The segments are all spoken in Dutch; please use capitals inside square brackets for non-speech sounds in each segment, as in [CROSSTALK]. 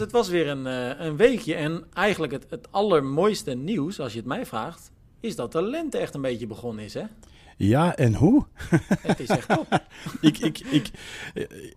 het was weer een, uh, een weekje. En eigenlijk het, het allermooiste nieuws, als je het mij vraagt, is dat de lente echt een beetje begonnen is, hè? Ja, en hoe? Het is echt top. [LAUGHS] ik, ik, ik,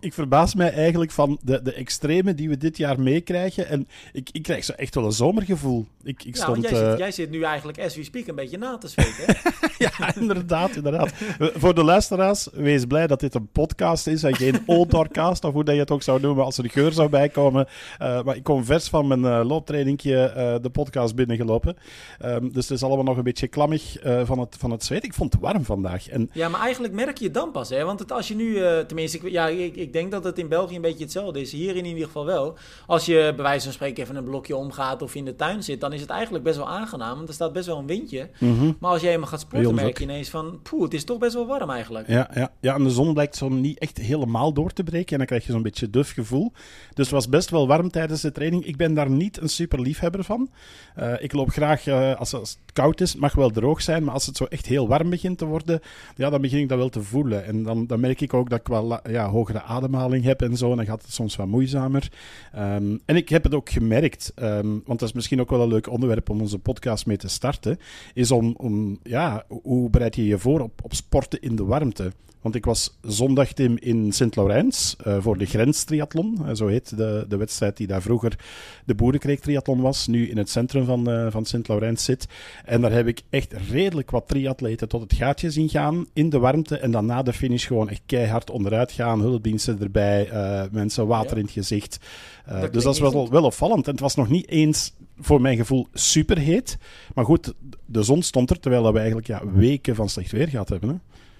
ik verbaas mij eigenlijk van de, de extreme die we dit jaar meekrijgen. En ik, ik krijg zo echt wel een zomergevoel. Ik, ik ja, stond, jij, uh... zit, jij zit nu eigenlijk, as we speak, een beetje na te zweten. [LAUGHS] ja, inderdaad, inderdaad. Voor de luisteraars, wees blij dat dit een podcast is en geen [LAUGHS] outdoorcast, of hoe dat je het ook zou noemen als er de geur zou bijkomen. Uh, maar ik kom vers van mijn uh, looptrainingje de podcast binnengelopen. Um, dus het is allemaal nog een beetje klammig van, het, van het zweet. Ik vond het warm vandaag. En... Ja, maar eigenlijk merk je het dan pas, hè? Want het, als je nu, uh, tenminste, ik, ja, ik, ik, denk dat het in België een beetje hetzelfde is. Hier in ieder geval wel. Als je bij wijze van spreken even een blokje omgaat of in de tuin zit, dan is het eigenlijk best wel aangenaam. Want er staat best wel een windje. Mm -hmm. Maar als je eenmaal gaat sporten, merk je ineens van, poeh, het is toch best wel warm eigenlijk. Ja, ja, ja, en de zon blijkt zo niet echt helemaal door te breken. En dan krijg je zo'n beetje duf gevoel. Dus het was best wel warm tijdens de training. Ik ben daar niet een super liefhebber van. Uh, ik loop graag, uh, als, als het koud is, het mag wel droog zijn. Maar als het zo echt heel warm begint te worden, ja, dan begin ik dat wel te voelen. En dan, dan merk ik ook dat ik wel ja, hogere ademhaling heb en zo. En dan gaat het soms wat moeizamer. Um, en ik heb het ook gemerkt, um, want dat is misschien ook wel een leuk onderwerp om onze podcast mee te starten. Is om, om ja, hoe bereid je je voor op, op sporten in de warmte? Want ik was zondag, Tim, in Sint-Laurens uh, voor de Grenstriathlon. Uh, zo heet de, de wedstrijd die daar vroeger de Boerenkreek-triathlon was. Nu in het centrum van, uh, van Sint-Laurens zit. En daar heb ik echt redelijk wat triatleten tot het gaatje zien gaan in de warmte. En dan na de finish gewoon echt keihard onderuit gaan. Hulpdiensten erbij, mensen water in het gezicht. Dat dus dat is wel, wel opvallend. En het was nog niet eens voor mijn gevoel super heet. Maar goed, de zon stond er terwijl we eigenlijk ja, weken van slecht weer gehad hebben. Hè?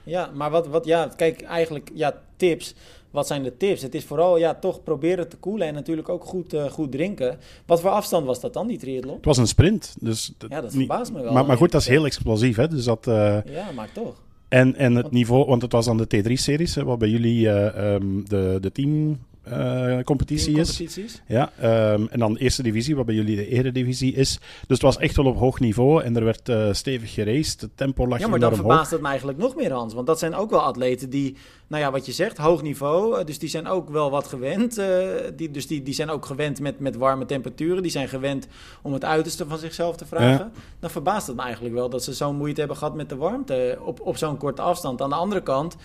Ja, maar wat, wat, ja, kijk, eigenlijk, ja, tips. Wat zijn de tips? Het is vooral, ja, toch proberen te koelen en natuurlijk ook goed, uh, goed drinken. Wat voor afstand was dat dan, die triathlon? Het was een sprint, dus... Ja, dat verbaast me wel. Maar, maar goed, dat is heel explosief, hè, dus dat... Uh, ja, maar toch. En, en het niveau, want het was dan de T3-series, wat bij jullie uh, um, de, de team... Uh, competitie is. Ja, um, en dan de eerste divisie, wat bij jullie de eredivisie is. Dus het was echt wel op hoog niveau en er werd uh, stevig geraced. Het tempo lag Ja, maar dan verbaast het me eigenlijk nog meer, Hans. Want dat zijn ook wel atleten die, nou ja, wat je zegt, hoog niveau. Dus die zijn ook wel wat gewend. Uh, die, dus die, die zijn ook gewend met, met warme temperaturen. Die zijn gewend om het uiterste van zichzelf te vragen. Ja. Dan verbaast het me eigenlijk wel dat ze zo'n moeite hebben gehad met de warmte op, op zo'n korte afstand. Aan de andere kant...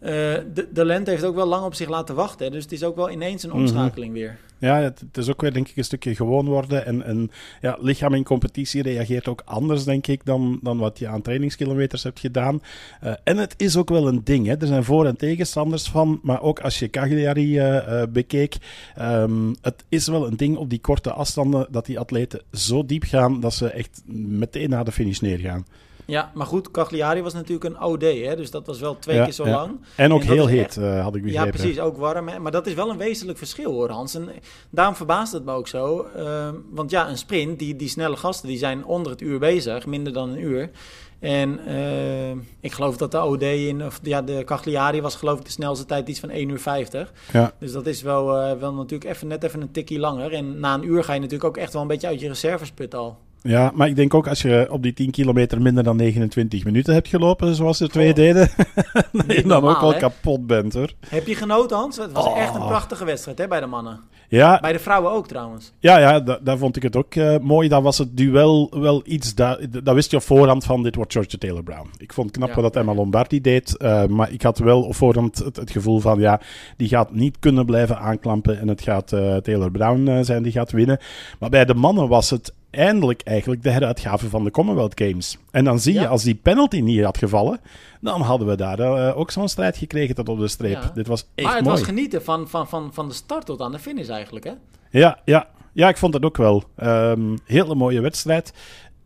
Uh, de, de lente heeft ook wel lang op zich laten wachten. Hè? Dus het is ook wel ineens een omschakeling mm -hmm. weer. Ja, het, het, is ook weer denk ik een stukje gewoon worden. En, en ja, lichaam in competitie reageert ook anders, denk ik, dan, dan wat je aan trainingskilometers hebt gedaan. Uh, en het is ook wel een ding. Hè? Er zijn voor- en tegenstanders van. Maar ook als je Cagliari uh, uh, bekeek. Um, het is wel een ding op die korte afstanden dat die atleten zo diep gaan dat ze echt meteen na de finish neergaan. Ja, maar goed, Cagliari was natuurlijk een OD, hè? dus dat was wel twee ja, keer zo ja. lang. En ook en heel heet, echt... uh, had ik begrepen. Ja, precies, ook warm. Hè? Maar dat is wel een wezenlijk verschil hoor, Hans. En daarom verbaast het me ook zo. Uh, want ja, een sprint, die, die snelle gasten, die zijn onder het uur bezig, minder dan een uur. En uh, ik geloof dat de OD in, of ja, de Cagliari was geloof ik de snelste tijd iets van 1 uur 50. Ja. Dus dat is wel, uh, wel natuurlijk even, net even een tikkie langer. En na een uur ga je natuurlijk ook echt wel een beetje uit je reservesput al. Ja, maar ik denk ook als je op die 10 kilometer minder dan 29 minuten hebt gelopen, zoals de twee oh. deden, [LAUGHS] dat je dan normaal, ook wel hè? kapot bent hoor. Heb je genoten, Hans? Het was Oh. echt een prachtige wedstrijd hè, bij de mannen. Ja, Bij de vrouwen ook trouwens. ja, ja da- daar vond ik het ook eh, mooi. Dan was het duel wel iets, dat, dat wist je op voorhand van dit wordt Georgia Taylor Brown. Ik vond het knap Ja. wat Emma Lombardi deed, eh, maar ik had wel op voorhand het, het gevoel van ja, die gaat niet kunnen blijven aanklampen en het gaat eh, Taylor Brown eh, zijn die gaat winnen. Maar bij de mannen was het eindelijk eigenlijk de heruitgave van de Commonwealth Games. En dan zie je, Ja. als die penalty niet had gevallen, dan hadden we daar eh, ook zo'n strijd gekregen tot op de streep. Ja. Dit was echt maar het mooi. was genieten van, van, van, van de start tot aan de finish eigenlijk. Hè? Ja, ja. ja, ik vond het ook wel. Ehm hele mooie wedstrijd.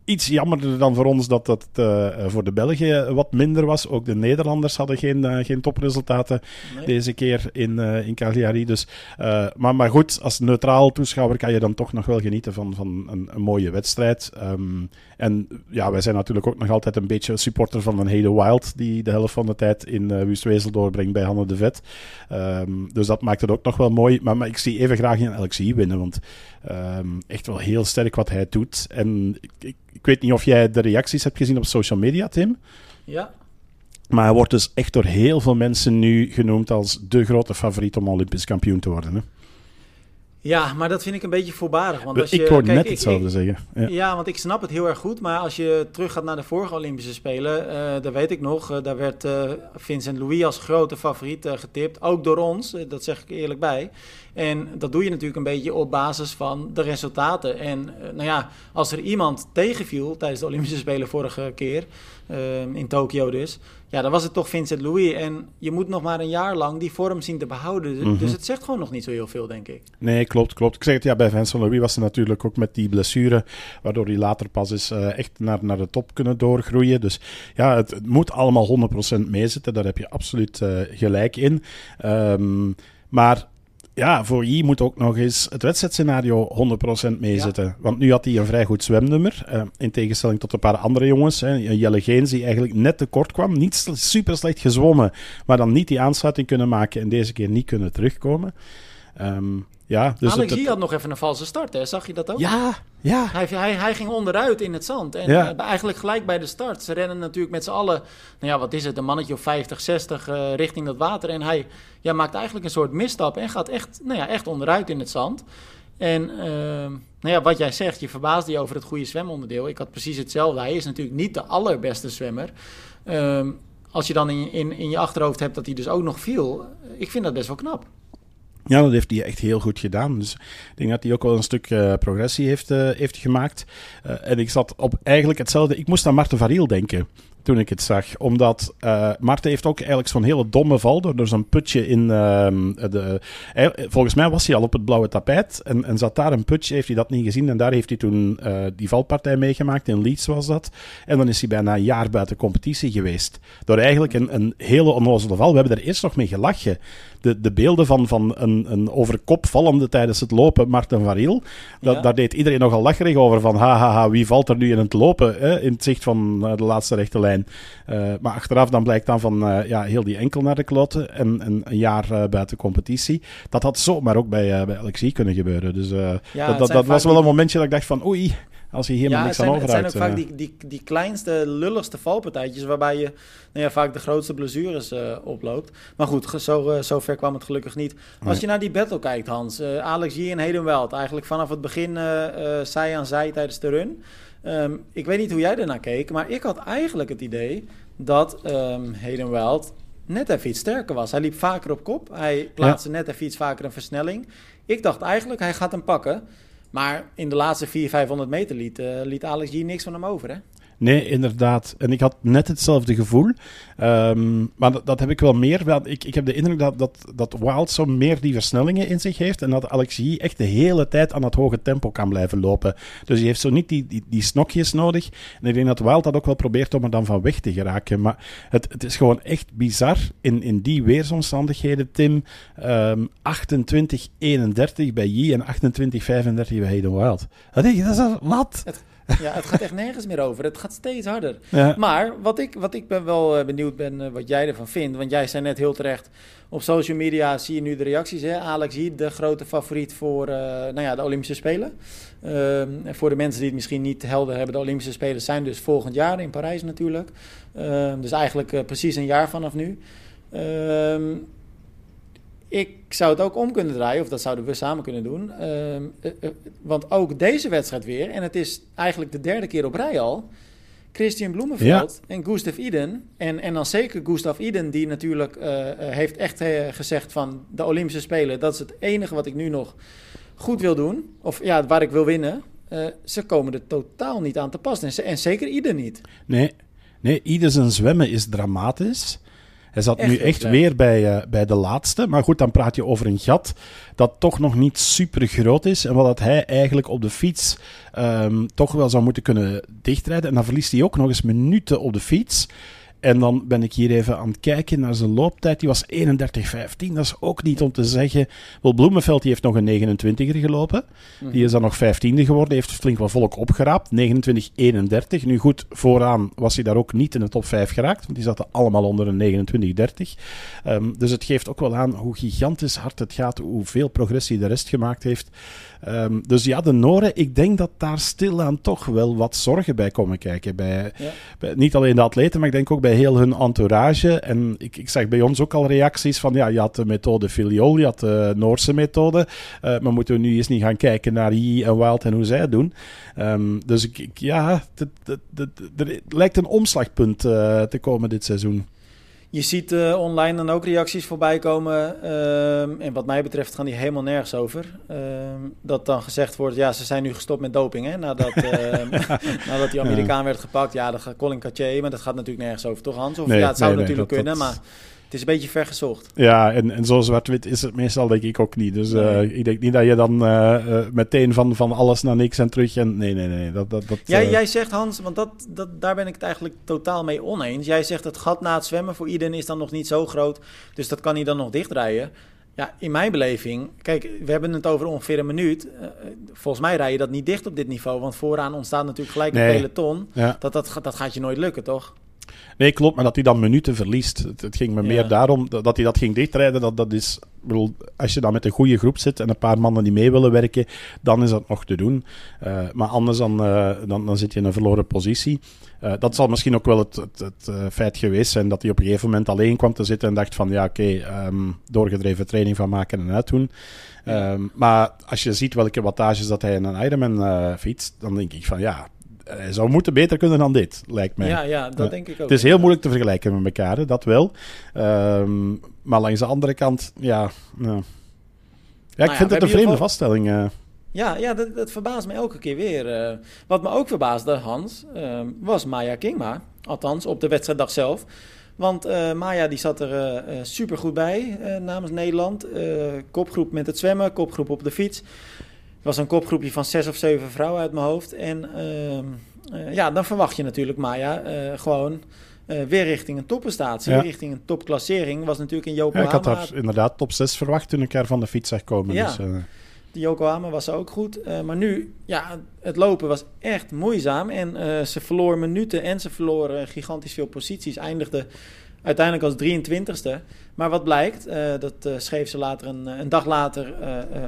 Iets jammerder dan voor ons dat dat eh, voor de Belgen wat minder was. Ook de Nederlanders hadden geen, eh, geen topresultaten Nee. deze keer in, eh, in Cagliari. Dus, maar, maar goed, als neutraal toeschouwer kan je dan toch nog wel genieten van, van een, een mooie wedstrijd. Ehm, en ja, wij zijn natuurlijk ook nog altijd een beetje supporter van een Hede Wild, die de helft van de tijd in uh, Wustwezel doorbrengt bij Hanne de Vet. Ehm, dus dat maakt het ook nog wel mooi. Maar, maar ik zie even graag een LXI winnen, want ehm, echt wel heel sterk wat hij doet. En ik, ik, ik weet niet of jij de reacties hebt gezien op social media, Tim. Ja, Maar hij wordt dus echt door heel veel mensen nu genoemd als de grote favoriet om Olympisch kampioen te worden. Hè? Ja, maar dat vind ik een beetje voorbarig. Want als ik je, hoorde kijk, net ik- hetzelfde ik- zeggen. Ja. Ja, want ik snap het heel erg goed. Maar als je teruggaat naar de vorige Olympische Spelen, eh daar weet ik nog, eh, daar werd eh, Vincent Louis als grote favoriet getipt. Ook door ons, dat zeg ik eerlijk bij. En dat doe je natuurlijk een beetje op basis van de resultaten. En nou ja, als er iemand tegenviel tijdens de Olympische Spelen vorige keer, in Tokio dus, ja, dan was het toch Vincent Louis. En je moet nog maar een jaar lang die vorm zien te behouden. Mhm. Dus het zegt gewoon nog niet zo heel veel, denk ik. Nee, klopt, klopt. Ik zeg het, ja, bij Vincent Louis was er natuurlijk ook met die blessure, waardoor hij later pas is eh, echt naar, naar de top kunnen doorgroeien. Dus ja, het, het moet allemaal 100% meezitten, daar heb je absoluut eh, gelijk in. Ehm, maar ja, voor Yi moet ook nog eens het wedstrijdscenario 100% meezitten. Want nu had hij een vrij goed zwemnummer, eh, in tegenstelling tot een paar andere jongens. Hè. Jelle Geens, die eigenlijk net tekort kwam, niet super slecht gezwommen, maar dan niet die aansluiting kunnen maken en deze keer niet kunnen terugkomen. Ehm, ja, dus Alex het- Yee had nog even een valse start, hè? Zag je dat ook? ja, ja. Hij, hij, hij ging onderuit in het zand. En Ja. eh, eigenlijk gelijk bij de start. Ze rennen natuurlijk met z'n allen, nou ja, wat is het, een mannetje of 50, 60 eh, richting dat water. En hij ja, maakt eigenlijk een soort misstap en gaat echt, nou ja, echt onderuit in het zand. En eh, nou ja, wat jij zegt, je verbaasde je over het goede zwemonderdeel. Ik had precies hetzelfde. Hij is natuurlijk niet de allerbeste zwemmer. Ehm, als je dan in, je- in, in je achterhoofd hebt dat hij dus ook nog viel, ik vind dat best wel knap. Ja, dat heeft hij echt heel goed gedaan. Dus ik denk dat hij ook wel een stuk eh, progressie heeft, eh, heeft gemaakt. Eh, en ik zat op eigenlijk hetzelfde. Ik moest aan Marten Variel denken toen ik het zag. Omdat eh Marten heeft ook eigenlijk zo'n hele domme val door, door zo'n putje in ehm, de... eh, volgens mij was hij al op het blauwe tapijt en, en zat daar een putje, heeft hij dat niet gezien. En daar heeft hij toen eh, die valpartij meegemaakt. In Leeds was dat. En dan is hij bijna een jaar buiten competitie geweest. Door eigenlijk een, een hele onnozele val. We hebben daar eerst nog mee gelachen. De, de beelden van, van een, een over kop vallende tijdens het lopen, Marten Variel. Dat, Ja. Daar deed iedereen nogal lacherig over. Van ha, ha, ha, wie valt er nu in het lopen? Hè, in het zicht van de laatste rechte lijn. Eh, maar achteraf dan blijkt dan van eh, ja, heel die enkel naar de kloten. En, en een jaar eh, buiten competitie. Dat had zomaar ook bij, bij Alexie kunnen gebeuren. Dus Ja, dat, dat, zijn dat was wel een momentje dat ik dacht van oei. Als hij hier maar niks het aan zijn, het zijn ook overhoudt. vaak die, die, die kleinste, lulligste valpartijtjes waarbij je nou ja, vaak de grootste blessures oploopt. Maar goed, zo, zo ver kwam het gelukkig niet. Als Nee. je naar die battle kijkt, Hans. eh, Alex Yee en Hayden. Eigenlijk vanaf het begin zij aan zij tijdens de run. Ehm, ik weet niet hoe jij ernaar keek, maar ik had eigenlijk het idee dat ehm Hayden Wild net even iets sterker was. Hij liep vaker op kop. Hij plaatste net even iets vaker een versnelling. Ik dacht eigenlijk, hij gaat hem pakken. Maar in de laatste 400, 500 meter liet, eh, liet Alex hier niks van hem over, hè? Nee, inderdaad. En ik had net hetzelfde gevoel. Ehm, maar dat, dat heb ik wel meer. Ik, ik heb de indruk dat, dat, dat Wild zo meer die versnellingen in zich heeft. En dat Alex Yee echt de hele tijd aan het hoge tempo kan blijven lopen. Dus hij heeft zo niet die, die, die snokjes nodig. En ik denk dat Wild dat ook wel probeert om er dan van weg te geraken. Maar het, het is gewoon echt bizar in, in die weersomstandigheden, Tim. Ehm 28-31 bij Yee en 28-35 bij Hayden Wild. Dat je, dat is wat? Ja, het gaat echt nergens meer over. Het gaat steeds harder. Ja. Maar wat ik, wat ik ben wel eh, benieuwd ben eh, wat jij ervan vindt. Want jij zei net heel terecht. Op social media zie je nu de reacties. Hè? Alex hier, de grote favoriet voor eh, nou ja, de Olympische Spelen. Ehm, voor de mensen die het misschien niet helder hebben. De Olympische Spelen zijn dus volgend jaar in Parijs natuurlijk. Ehm, dus eigenlijk precies een jaar vanaf nu. Ehm, ik zou het ook om kunnen draaien, of dat zouden we samen kunnen doen. Ehm, eh, eh, want ook deze wedstrijd weer, en het is eigenlijk de derde keer op rij al. Christian Bloemenveld en Gustav Iden. En, en dan zeker Gustav Iden, die natuurlijk eh, heeft echt gezegd van de Olympische Spelen. Dat is het enige wat ik nu nog goed wil doen. Of ja, waar ik wil winnen. Ze komen er totaal niet aan te pas. En, ze- en zeker Iden niet. Nee, nee ieder zijn zwemmen is dramatisch. Hij zat Echt nu echt weer bij, eh, bij de laatste. Maar goed, dan praat je over een gat dat toch nog niet super groot is. En wat dat hij eigenlijk op de fiets ehm, toch wel zou moeten kunnen dichtrijden. En dan verliest hij ook nog eens minuten op de fiets. En dan ben ik hier even aan het kijken naar zijn looptijd. Die was 31-15. Dat is ook niet om te zeggen. Wel, Bloemenveld die heeft nog een 29er gelopen. Die is dan nog 15e geworden. Heeft flink wat volk opgeraapt. 29-31. Nu goed, vooraan was hij daar ook niet in de top 5 geraakt. Want die zaten allemaal onder een 29-30. Ehm, dus het geeft ook wel aan hoe gigantisch hard het gaat. Hoeveel progressie de rest gemaakt heeft. Ehm, dus ja, de Noren, ik denk dat daar stilaan toch wel wat zorgen bij komen kijken. Bij, Ja. bij- niet alleen de atleten, maar ik denk ook bij heel hun entourage. En ik, ik zag bij ons ook al reacties van, ja, je had de methode filiol, je had de Noorse methode, uh, maar moeten we nu eens niet gaan kijken naar Yi en Wild en hoe zij het doen. Um, dus ik, ik ja, er lijkt een omslagpunt uh, te komen dit seizoen. Je ziet uh, online dan ook reacties voorbij komen. Uh, en wat mij betreft gaan die helemaal nergens over. Uh, dat dan gezegd wordt, ja, ze zijn nu gestopt met doping. Hè? Nadat, [LAUGHS] ehm, nadat die Amerikaan werd gepakt. Ja, dat gaat Colin Cartier, maar dat gaat natuurlijk nergens over, toch Hans? Of nee, ja, het zou nee, natuurlijk nee, dat, kunnen, dat... maar het is een beetje vergezocht. Ja, en, en zo zwart-wit is het meestal denk ik ook niet. Dus uh, ik denk niet dat je dan uh, uh, meteen van, van alles naar niks en terug... En, nee, nee, nee. Dat, dat, dat, jij, jij zegt Hans, want dat, dat, daar ben ik het eigenlijk totaal mee oneens. Jij zegt het gat na het zwemmen voor iedereen is dan nog niet zo groot. Dus dat kan hij dan nog dichtrijden. Ja, in mijn beleving, kijk, we hebben het over ongeveer een minuut. Uh, volgens mij rij je dat niet dicht op dit niveau, want vooraan ontstaat natuurlijk gelijk een peloton. Ja. Dat, dat, dat gaat je nooit lukken, toch? Nee, klopt, maar dat hij dan minuten verliest. Het, het ging me meer daarom dat hij dat ging dichtrijden. Dat, dat is, bedoel, als je dan met een goede groep zit en een paar mannen die mee willen werken, dan is dat nog te doen. Uh, maar anders dan, uh, dan, dan zit je in een verloren positie. Uh, dat zal misschien ook wel het, het, het feit geweest zijn dat hij op een gegeven moment alleen kwam te zitten en dacht van ja, oké, okay, um, doorgedreven training van maken en uitdoen. Um, maar als je ziet welke wattages dat hij in een Ironman fietst, dan denk ik van ja, hij zou moeten beter kunnen dan dit, lijkt mij. Ja, ja dat denk ik ook. Het is heel moeilijk te vergelijken met elkaar, dat wel. Um, maar langs de andere kant, ja... ja. Ja, ik nou vind het een vreemde geval... vaststelling. Uh. Ja, ja dat, dat, verbaast me elke keer weer. Uh, wat me ook verbaasde, Hans, uh, was Maya Kingma. Althans, op de wedstrijddag zelf. Want Maya die zat er super goed bij namens Nederland. kopgroep met het zwemmen, kopgroep op de fiets was een kopgroepje van zes of zeven vrouwen uit mijn hoofd. En uh, ja, dan verwacht je natuurlijk Maya uh, gewoon uh, weer richting een topprestatie, ja. richting een topklassering. Was natuurlijk in Yokohama. Ja, ik had daar inderdaad top 6 verwacht toen ik er van de fiets zag komen. Ja. Dus, de Yokohama was ook goed. maar nu, ja, het lopen was echt moeizaam. En ze verloor minuten en ze verloren gigantisch veel posities. Eindigde uiteindelijk als 23ste. Maar wat blijkt, uh, dat uh, schreef ze later een, een dag later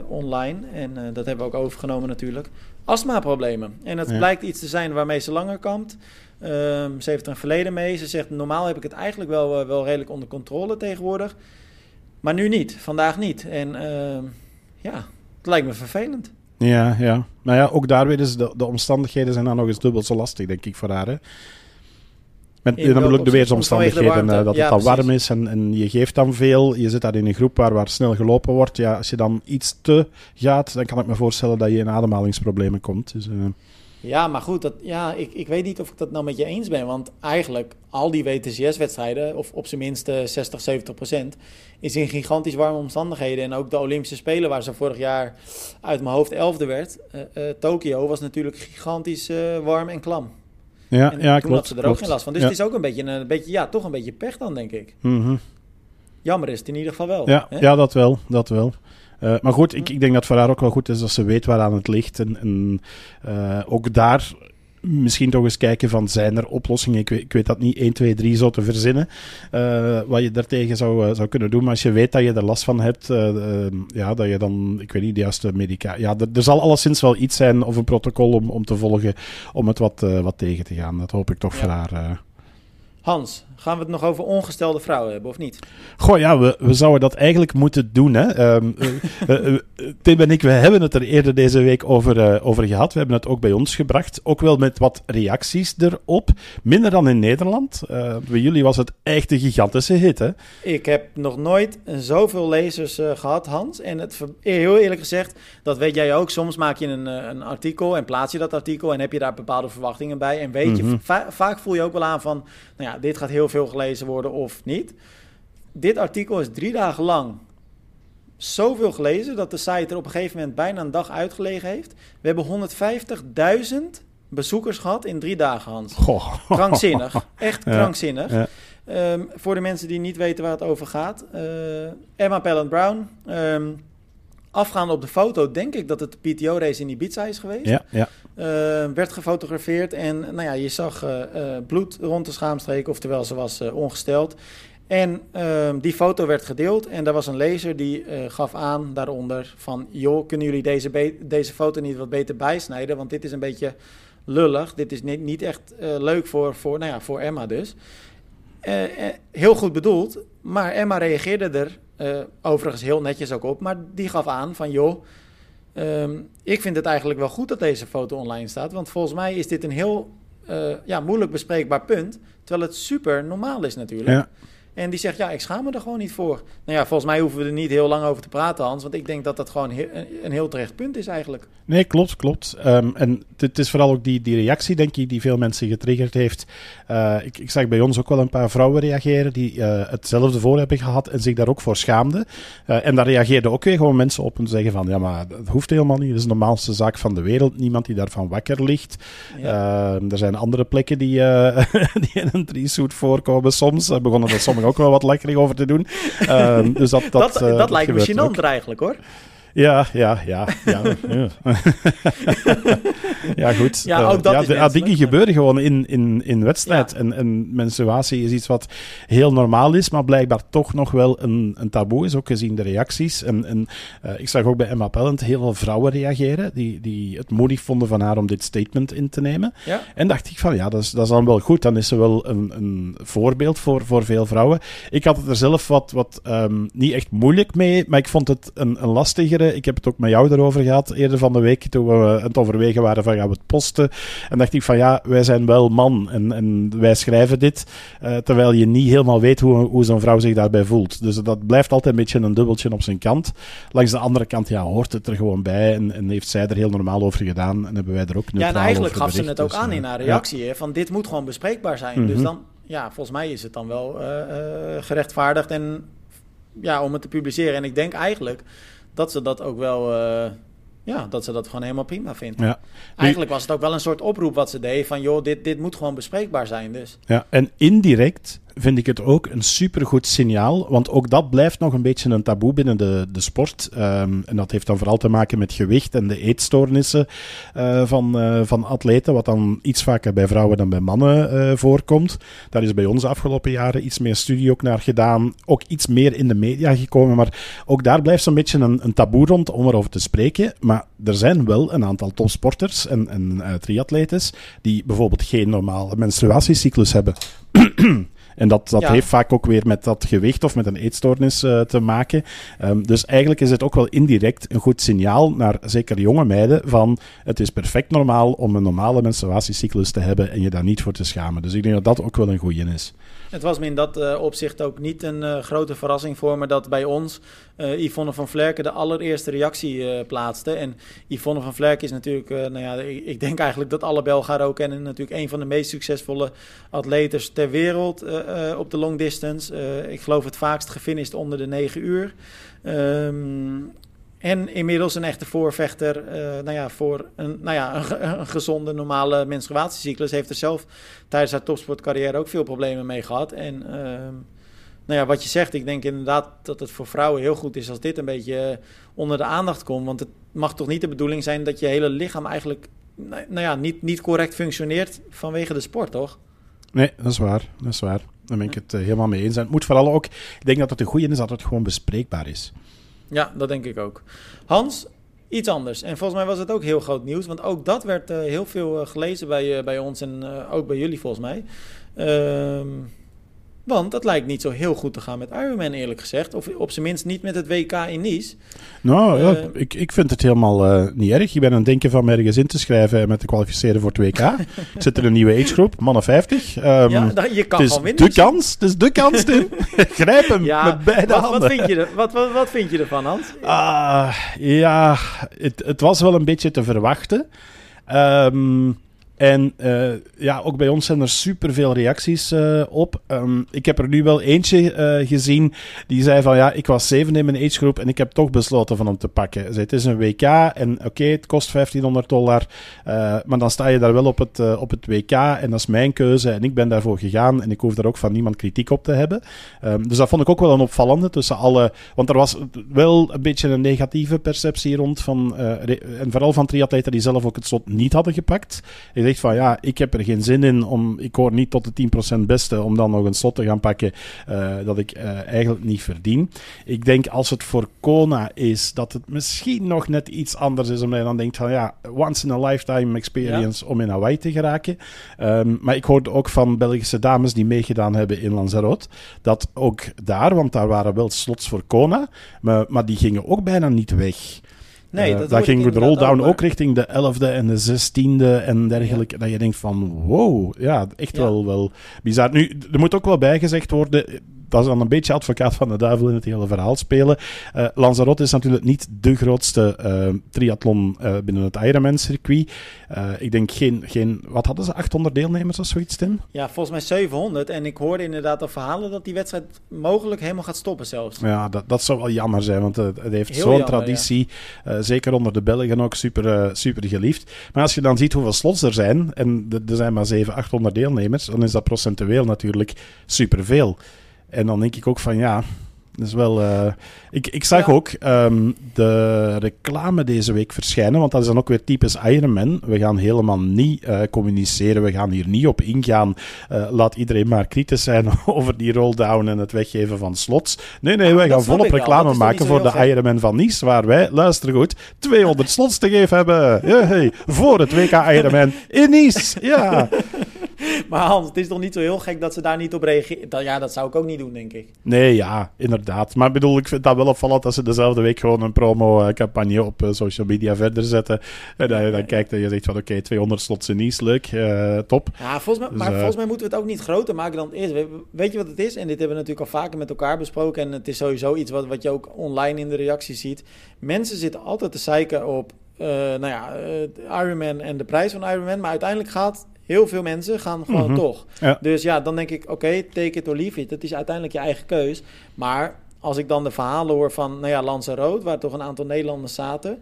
online. En dat hebben we ook overgenomen natuurlijk. Astma-problemen. En het ja. blijkt iets te zijn waarmee ze langer kampt. Um, ze heeft er een verleden mee. Ze zegt, normaal heb ik het eigenlijk wel, wel redelijk onder controle tegenwoordig. Maar nu niet, vandaag niet. En ehm, ja, het lijkt me vervelend. Ja, ja. Nou ja, ook daar weer is de, de omstandigheden zijn dan nog eens dubbel zo lastig, denk ik, voor haar. Hè? Met, ik de weersomstandigheden, de uh, dat ja, het dan warm is en, en, je geeft dan veel. Je zit daar in een groep waar, waar snel gelopen wordt. Ja, als je dan iets te gaat, dan kan ik me voorstellen dat je in ademhalingsproblemen komt. Dus, uh... Ja, maar goed, dat, ja, ik, ik weet niet of ik dat nou met je eens ben. Want eigenlijk, al die WTCS-wedstrijden, of op zijn minst 60, 70 procent, is in gigantisch warme omstandigheden. En ook de Olympische Spelen, waar ze vorig jaar uit mijn hoofd elfde werd, uh, Tokio, was natuurlijk gigantisch warm en klam. Ja, en ja, klopt. had ze er ook geen last van. Dus ja. het is ook een beetje, een beetje, ja, toch een beetje pech dan, denk ik. Mm -hmm. Jammer is het in ieder geval wel. Ja, hè? ja dat wel, dat wel. Uh, maar goed, ik, ik denk dat voor haar ook wel goed is dat ze weet waaraan het ligt. En, en uh, ook daar misschien toch eens kijken van zijn er oplossingen. Ik weet, ik weet dat niet 1, 2, 3 zo te verzinnen. Uh, wat je daartegen zou, uh, zou kunnen doen. Maar als je weet dat je er last van hebt, uh, ja, dat je dan, ik weet niet, de juiste medica. Ja, er, er, zal alleszins wel iets zijn of een protocol om, om te volgen om het wat, wat tegen te gaan. Dat hoop ik toch ja. voor haar. Hans, gaan we het nog over ongestelde vrouwen hebben, of niet? Goh, ja, we, we zouden dat eigenlijk moeten doen. Hè? Um, uh, uh, Tim en ik, we hebben het er eerder deze week over, uh, over gehad. We hebben het ook bij ons gebracht. Ook wel met wat reacties erop. Minder dan in Nederland. bij jullie was het echt een gigantische hit, hè? Ik heb nog nooit zoveel lezers gehad, Hans. En het, heel eerlijk gezegd, dat weet jij ook. Soms maak je een, een artikel en plaats je dat artikel... en heb je daar bepaalde verwachtingen bij. En weet je, va vaak voel je ook wel aan van... nou ja, dit gaat heel veel gelezen worden of niet. Dit artikel is drie dagen lang zoveel gelezen dat de site er op een gegeven moment bijna een dag uitgelegen heeft. We hebben 150.000 bezoekers gehad in drie dagen, Hans. Goh. Krankzinnig. Echt krankzinnig. Ja, ja. Um, voor de mensen die niet weten waar het over gaat. Uh, Emma Pellant Brown. Um, afgaande op de foto denk ik dat het de PTO-race in Ibiza is geweest. Ja, ja. Uh, werd gefotografeerd en nou ja, je zag uh, uh, bloed rond de schaamstreek, oftewel ze was ongesteld. En ehm, die foto werd gedeeld en daar was een lezer die gaf aan daaronder van... joh, kunnen jullie deze, deze foto niet wat beter bijsnijden? Want dit is een beetje lullig. Dit is niet, niet echt leuk voor, voor, nou ja, voor Emma dus. heel goed bedoeld, maar Emma reageerde er overigens heel netjes ook op. Maar die gaf aan van joh, ehm, ik vind het eigenlijk wel goed dat deze foto online staat. Want volgens mij is dit een heel ja, moeilijk bespreekbaar punt. Terwijl het super normaal is natuurlijk. Ja. En die zegt, ja, ik schaam me er gewoon niet voor. Nou ja, volgens mij hoeven we er niet heel lang over te praten, Hans. Want ik denk dat dat gewoon een heel terecht punt is eigenlijk. Nee, klopt, klopt. Um, en het is vooral ook die, die reactie, denk ik, die veel mensen getriggerd heeft. Uh, ik, ik zag bij ons ook wel een paar vrouwen reageren die uh, hetzelfde voor hebben gehad en zich daar ook voor schaamden. Uh, en daar reageerden ook weer gewoon mensen op en zeggen van, ja, maar dat hoeft helemaal niet. Dat is de normaalste zaak van de wereld. Niemand die daarvan wakker ligt. Ja. Ehm, er zijn andere plekken die, [LAUGHS] die in een drie-suit voorkomen soms. begonnen dat sommigen ook wel wat lekker over te doen. Uh, dus dat, [LAUGHS] dat, dat, dat lijkt me gênant eigenlijk hoor. Ja, ja, ja. Ja, ja. [LAUGHS] ja goed. Ja, ook dat ja, dingen gebeuren gewoon in, in, in wedstrijd. En, en menstruatie is iets wat heel normaal is, maar blijkbaar toch nog wel een, een taboe is, ook gezien de reacties. En, en uh, ik zag ook bij Emma Pellent heel veel vrouwen reageren, die, die het moedig vonden van haar om dit statement in te nemen. Ja. En dacht ik van, ja, dat is, dat is dan wel goed. Dan is ze wel een, een voorbeeld voor, voor veel vrouwen. Ik had het er zelf wat, wat um, niet echt moeilijk mee, maar ik vond het een, een lastigere ik heb het ook met jou erover gehad eerder van de week, toen we het overwegen waren van gaan we het posten. En dacht ik van ja, wij zijn wel man en, en wij schrijven dit, uh, terwijl je niet helemaal weet hoe, hoe zo'n vrouw zich daarbij voelt. Dus dat blijft altijd een beetje een dubbeltje op zijn kant. Langs de andere kant, ja, hoort het er gewoon bij en, en heeft zij er heel normaal over gedaan en hebben wij er ook Ja, en eigenlijk gaf ze het ook dus, aan in haar reactie, hè, van dit moet gewoon bespreekbaar zijn. Dus mhm. dan, ja, volgens mij is het dan wel uh, uh, gerechtvaardigd en ja, om het te publiceren. En ik denk eigenlijk dat ze dat ook wel. Uh, ja, dat ze dat gewoon helemaal prima vindt. Ja. Eigenlijk was het ook wel een soort oproep wat ze deed van joh, dit, dit moet gewoon bespreekbaar zijn. Dus. Ja, en indirect vind ik het ook een supergoed signaal. Want ook dat blijft nog een beetje een taboe binnen de, de sport. Um, en dat heeft dan vooral te maken met gewicht en de eetstoornissen uh, van, uh, van atleten. Wat dan iets vaker bij vrouwen dan bij mannen uh, voorkomt. Daar is bij ons de afgelopen jaren iets meer studie ook naar gedaan. Ook iets meer in de media gekomen. Maar ook daar blijft zo'n beetje een, een taboe rond om erover te spreken. Maar er zijn wel een aantal topsporters en, en triatletes die bijvoorbeeld geen normale menstruatiecyclus hebben. [CLEARS THROAT] En dat, dat heeft vaak ook weer met dat gewicht of met een eetstoornis uh, te maken. Um, dus eigenlijk is het ook wel indirect een goed signaal naar zeker jonge meiden van het is perfect normaal om een normale menstruatiecyclus te hebben en je daar niet voor te schamen. Dus ik denk dat dat ook wel een goeie is. Het was me in dat uh, opzicht ook niet een uh, grote verrassing voor me dat bij ons uh, Yvonne van Vlerken de allereerste reactie plaatste. En Yvonne van Vlerken is natuurlijk, nou ja, ik, denk eigenlijk dat alle haar ook kennen, natuurlijk een van de meest succesvolle atletes ter wereld op de long distance. ik geloof het vaakst gefinished onder de 9 uur. Um, en inmiddels een echte voorvechter uh, nou ja, voor een, nou ja, een, gezonde, normale menstruatiecyclus. Heeft er zelf tijdens haar topsportcarrière ook veel problemen mee gehad. En uh, nou ja, wat je zegt, ik denk inderdaad dat het voor vrouwen heel goed is als dit een beetje onder de aandacht komt. Want het mag toch niet de bedoeling zijn dat je hele lichaam eigenlijk nou ja, niet, niet correct functioneert vanwege de sport, toch? Nee, dat is waar. Dat is waar. Daar ben ik het uh, helemaal mee eens. En het moet vooral ook, ik denk dat het een goede is dat het gewoon bespreekbaar is. Ja, dat denk ik ook. Hans, iets anders. En volgens mij was het ook heel groot nieuws, want ook dat werd uh, heel veel uh, gelezen bij, uh, bij ons en ook bij jullie volgens mij. Ehm, want het lijkt niet zo heel goed te gaan met Ironman, eerlijk gezegd. Of op zijn minst niet met het WK in Nice. Nou, ja, uh, ik, ik vind het helemaal uh, niet erg. Je bent aan het denken van me ergens in te schrijven met te kwalificeren voor het WK. ik [LAUGHS] zit in een nieuwe agegroep, mannen 50. Um, ehm, ja, je kan het is winnen. De kans, het is de kans, Tim. [LAUGHS] Grijp hem ja, met beide wat, handen. Wat vind, je er, wat, wat, wat vind je ervan, Hans? Uh, ja, het, het was wel een beetje te verwachten. Um, en uh, ja, ook bij ons zijn er superveel reacties uh, op. Um, ik heb er nu wel eentje uh, gezien die zei van ja, ik was zevende in mijn agegroep en ik heb toch besloten van hem te pakken. Zei, het is een WK en oké, het kost 1500 dollar, maar dan sta je daar wel op het, op het WK en dat is mijn keuze en ik ben daarvoor gegaan en ik hoef daar ook van niemand kritiek op te hebben. Um, dus dat vond ik ook wel een opvallende tussen alle, want er was wel een beetje een negatieve perceptie rond van, en vooral van triatleten die zelf ook het slot niet hadden gepakt. Zegt van ja, ik heb er geen zin in om, ik hoor niet tot de 10% beste om dan nog een slot te gaan pakken uh, dat ik uh, eigenlijk niet verdien. Ik denk als het voor Kona is, dat het misschien nog net iets anders is, omdat je dan denkt van ja, once in a lifetime experience ja. om in Hawaii te geraken. Um, maar ik hoorde ook van Belgische dames die meegedaan hebben in Lanzarote, dat ook daar, want daar waren wel slots voor Kona, maar, maar die gingen ook bijna niet weg. Nee, uh, dat ging de rolldown ook, ook, richting de 11e en de 16e en dergelijke. Ja. Dat je denkt van wow, ja, echt ja. Wel, wel bizar. Nu, er moet ook wel bijgezegd worden dat is dan een beetje advocaat van de duivel in het hele verhaal spelen. Uh, Lanzarote is natuurlijk niet de grootste uh, triathlon uh, binnen het Ironman-circuit. ik denk geen, geen, wat hadden ze, 800 deelnemers of zoiets, Tim? Ja, volgens mij 700. En ik hoorde inderdaad al verhalen dat die wedstrijd mogelijk helemaal gaat stoppen zelfs. Ja, dat, dat zou wel jammer zijn, want het, het heeft zo'n traditie. Ja. zeker onder de Belgen ook super, super geliefd. Maar als je dan ziet hoeveel slots er zijn, en er zijn maar 700, 800 deelnemers, dan is dat procentueel natuurlijk superveel. En dan denk ik ook van ja, dat is wel. Uh, ik, ik zag ja. ook um, de reclame deze week verschijnen, want dat is dan ook weer typisch Ironman. We gaan helemaal niet uh, communiceren, we gaan hier niet op ingaan. Uh, laat iedereen maar kritisch zijn [LAUGHS] over die rolldown en het weggeven van slots. Nee, nee, Ah, wij gaan volop reclame maken voor de. Ironman van Nice, waar wij, luister goed, 200 slots te geven hebben. [LAUGHS] Hey, voor het WK Ironman in Nice. Ja. [LAUGHS] [LAUGHS] Maar Hans, het is toch niet zo heel gek dat ze daar niet op reageren? Ja, dat zou ik ook niet doen, denk ik. Nee, ja, inderdaad. Maar ik bedoel, ik vind dat wel opvallend dat ze dezelfde week gewoon een promo-campagne op uh, social media verder zetten. En dat je dan kijkt en je zegt van oké, okay, 200 slots in Nice, leuk, uh, top. Ja, volgens mij, dus, maar uh, volgens mij moeten we het ook niet groter maken dan het is. Weet je wat het is? En dit hebben we natuurlijk al vaker met elkaar besproken. En het is sowieso iets wat, wat je ook online in de reacties ziet. Mensen zitten altijd te zeiken op uh, nou ja, uh, Ironman en de prijs van Ironman. Maar uiteindelijk gaat heel veel mensen gaan gewoon mm-hmm. toch. Ja. Dus ja, dan denk ik, oké, okay, take it or leave it. Het is uiteindelijk je eigen keus. Maar als ik dan de verhalen hoor van, nou ja, Lanzarote, waar toch een aantal Nederlanders zaten.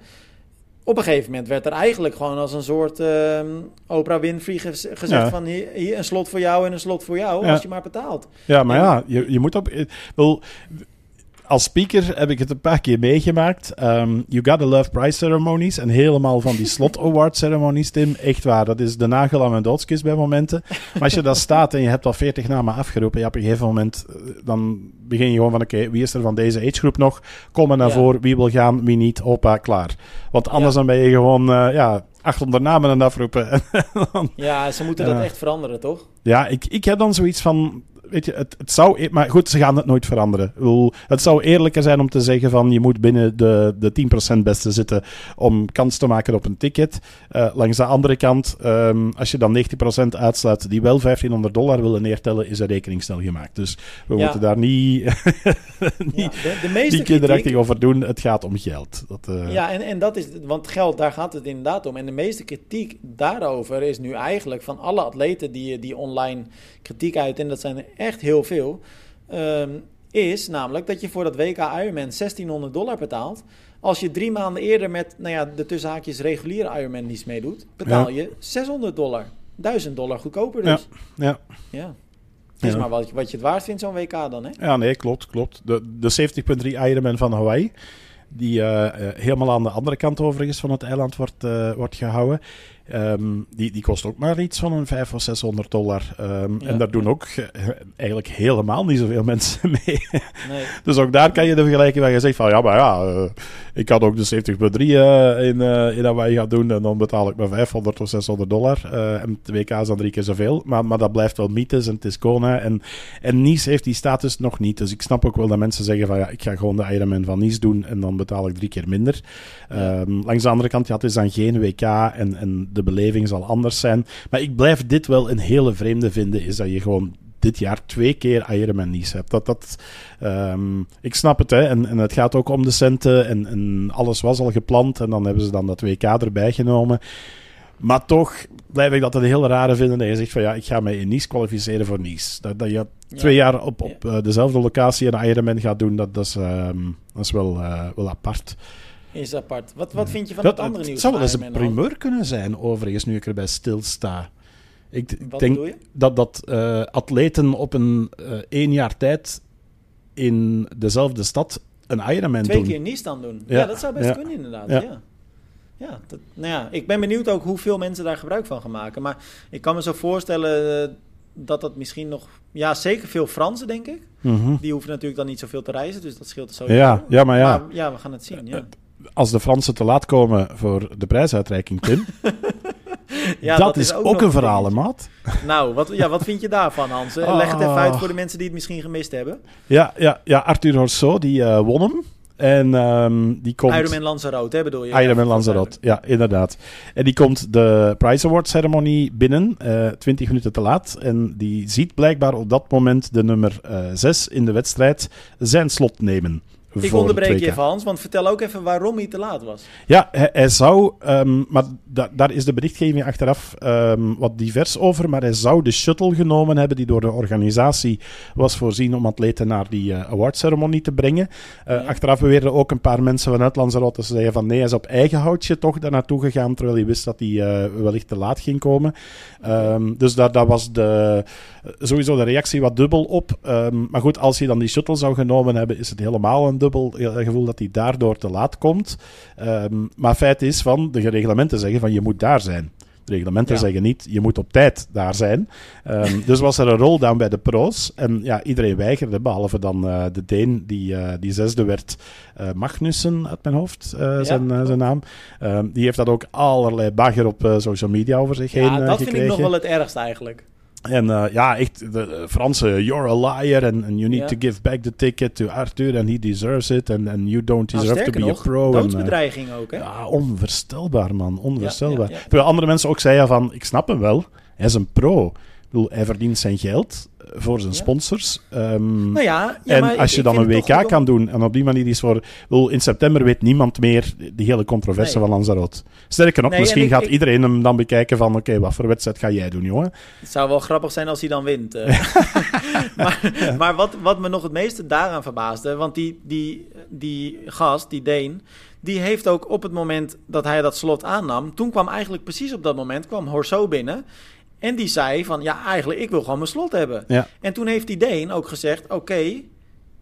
Op een gegeven moment werd er eigenlijk gewoon als een soort uh, Oprah Winfrey gez gezegd ja. van hier, hier, een slot voor jou en een slot voor jou, ja. als je maar betaalt. Ja, maar en, ja, je, je moet op... Wel, als speaker heb ik het een paar keer meegemaakt. Um, you gotta love prize ceremonies. En helemaal van die slot award ceremonies, Tim. Echt waar. Dat is de nagel aan mijn doodskist bij momenten. Maar als je daar staat en je hebt al 40 namen afgeroepen. Ja, op een gegeven moment dan begin je gewoon van... Oké, okay, wie is er van deze agegroep nog? Kom er naar ja. voren. Wie wil gaan, wie niet. Opa, klaar. Want anders ja. dan ben je gewoon... Uh, ja, 800 namen aan afroepen. [LAUGHS] ja, ze moeten dat uh, echt veranderen, toch? Ja, ik, ik heb dan zoiets van weet je, het, het zou... Maar goed, ze gaan het nooit veranderen. Bedoel, het zou eerlijker zijn om te zeggen van... je moet binnen de, de 10% beste zitten om kans te maken op een ticket. Uh, langs de andere kant, um, als je dan 90% uitsluit... die wel 1500 dollar willen neertellen... is de rekening snel gemaakt. Dus we ja. moeten daar niet, [LAUGHS] niet, ja, de, de meeste niet kinderachtig over doen. Het gaat om geld. Dat, uh... Ja, en, en dat is... Want geld, daar gaat het inderdaad om. En de meeste kritiek daarover is nu eigenlijk... van alle atleten die, die online kritiek uit... en dat zijn echt heel veel, um, is namelijk dat je voor dat WK Ironman 1600 dollar betaalt. Als je drie maanden eerder met nou ja, de tussenhaakjes reguliere Ironman niets meedoet, betaal ja. je 600 dollar. 1000 dollar goedkoper dus. Ja. ja. ja. Het is ja. maar wat, wat je het waard vindt, zo'n WK dan, hè? Ja, nee, klopt, klopt. De, de 70.3 Ironman van Hawaii, die uh, uh, helemaal aan de andere kant overigens van het eiland wordt, uh, wordt gehouden. Um, die, die kost ook maar iets van een 500 of 600 dollar. Um, ja, en daar doen ja. ook uh, eigenlijk helemaal niet zoveel [LAUGHS] mensen mee. Nee. dus ook daar kan je de vergelijking waar je zegt van ja, maar ja, uh, ik had ook de 70.3 uh, in, in Hawaii gaan doen en dan betaal ik maar 500 of 600 dollar. En de WK is dan drie keer zoveel. Maar, maar dat blijft wel mythes en het is Kona. En, en Nice heeft die status nog niet. Dus ik snap ook wel dat mensen zeggen van ja, ik ga gewoon de Ironman van Nice doen en dan betaal ik drie keer minder. Um, langs de andere kant, ja, het is dan geen WK en, en de beleving zal anders zijn. Maar ik blijf dit wel een hele vreemde vinden, is dat je gewoon dit jaar twee keer Ironman Nice hebt. Dat, dat, um, ik snap het, hè. En, en het gaat ook om de centen en, en alles was al gepland en dan hebben ze dan dat WK erbij genomen. Maar toch blijf ik dat een heel rare vinden dat je zegt van ja, ik ga mij in Nice kwalificeren voor Nice. Dat, dat je twee ja. jaar op, op uh, dezelfde locatie een Ironman gaat doen, dat, dat, is, um, dat is wel, uh, wel apart is apart. Wat, wat vind je van dat, het andere nieuws? Het zou wel eens een primeur kunnen zijn, overigens, nu ik erbij stilsta. Ik wat denk dat, dat uh, atleten op een uh, één jaar tijd in dezelfde stad een Ironman Twee doen. keer Nice dan doen. Ja, ja dat zou best ja. kunnen, inderdaad. Ja. ja. ja, dat, nou ja, ik ben benieuwd ook hoeveel mensen daar gebruik van gaan maken. Maar ik kan me zo voorstellen uh, dat dat misschien nog... Ja, zeker veel Fransen, denk ik. Mhm. Die hoeven natuurlijk dan niet zoveel te reizen, dus dat scheelt sowieso. Ja, ja, maar ja. Maar, ja, we gaan het zien, ja. Als de Fransen te laat komen voor de prijsuitreiking, Tim... [LAUGHS] Ja, dat, is ook, een verhaal, hè, maat. Nou, wat, ja, wat vind je daarvan, Hans? Eh, Leg het even uit voor de mensen die het misschien gemist hebben. Ja, ja, ja Arthur Horso, die eh, won hem. En ehm, die komt... Ironman Lanzarote, hè, bedoel je? Ironman Lanzarote, ja, inderdaad. En die komt de Prize Award ceremonie binnen, uh, 20 minuten te laat. En die ziet blijkbaar op dat moment de nummer 6 in de wedstrijd zijn slot nemen. Ik onderbreek je even, Hans, want vertel ook even waarom hij te laat was. Ja, hij, hij zou, um, maar da, daar is de berichtgeving achteraf um, wat divers over, maar hij zou de shuttle genomen hebben die door de organisatie was voorzien om atleten naar die uh, awardceremonie te brengen. Uh, ja. Achteraf beweerden ook een paar mensen vanuit Lanzarote te zeggen van nee, hij is op eigen houtje toch daar naartoe gegaan, terwijl hij wist dat hij uh, wellicht te laat ging komen. Um, dus daar, daar was de, sowieso de reactie wat dubbel op. maar goed, als hij dan die shuttle zou genomen hebben, is het helemaal een dubbel gevoel dat hij daardoor te laat komt. Um, maar feit is van, de reglementen zeggen van je moet daar zijn. De reglementen ja. zeggen niet, je moet op tijd daar zijn. Um, dus was er een roll-down bij de pro's. En ja, iedereen weigerde, behalve dan uh, de Deen, die, uh, die zesde werd. Uh, Magnussen uit mijn hoofd, ja. zijn, zijn naam. Die heeft dat ook allerlei bagger op social media over zich ja, heen dat gekregen. vind ik nog wel het ergste eigenlijk. En uh, ja, echt, de Franse, you're a liar and, and you need ja. to give back the ticket to Arthur and he deserves it and, and you don't deserve nou, to be nog, a pro. Doodsbedreiging en, uh, ook, hè? Ja, onvoorstelbaar, man. Onvoorstelbaar. Ja, Terwijl andere mensen ook zeiden van, ik snap hem wel, hij is een pro. Ik bedoel, hij verdient zijn geld voor zijn sponsors. Um, nou ja, en als je dan een WK kan doen en op die manier is voor... In september weet niemand meer die hele controverse Nee. van Lanzarote. Sterker nog, Nee, misschien ik- gaat ik- iedereen hem dan bekijken van... Oké, wat voor wedstrijd ga jij doen, jongen? Het zou wel grappig zijn als hij dan wint. eh. [LAUGHS] maar maar wat, wat me nog het meeste daaraan verbaasde, want die, die, die gast, die Deen, die heeft ook op het moment dat hij dat slot aannam, toen kwam eigenlijk precies op dat moment, kwam Horso binnen. En die zei van, ja, eigenlijk, ik wil gewoon mijn slot hebben. Ja. En toen heeft die Deen ook gezegd, oké,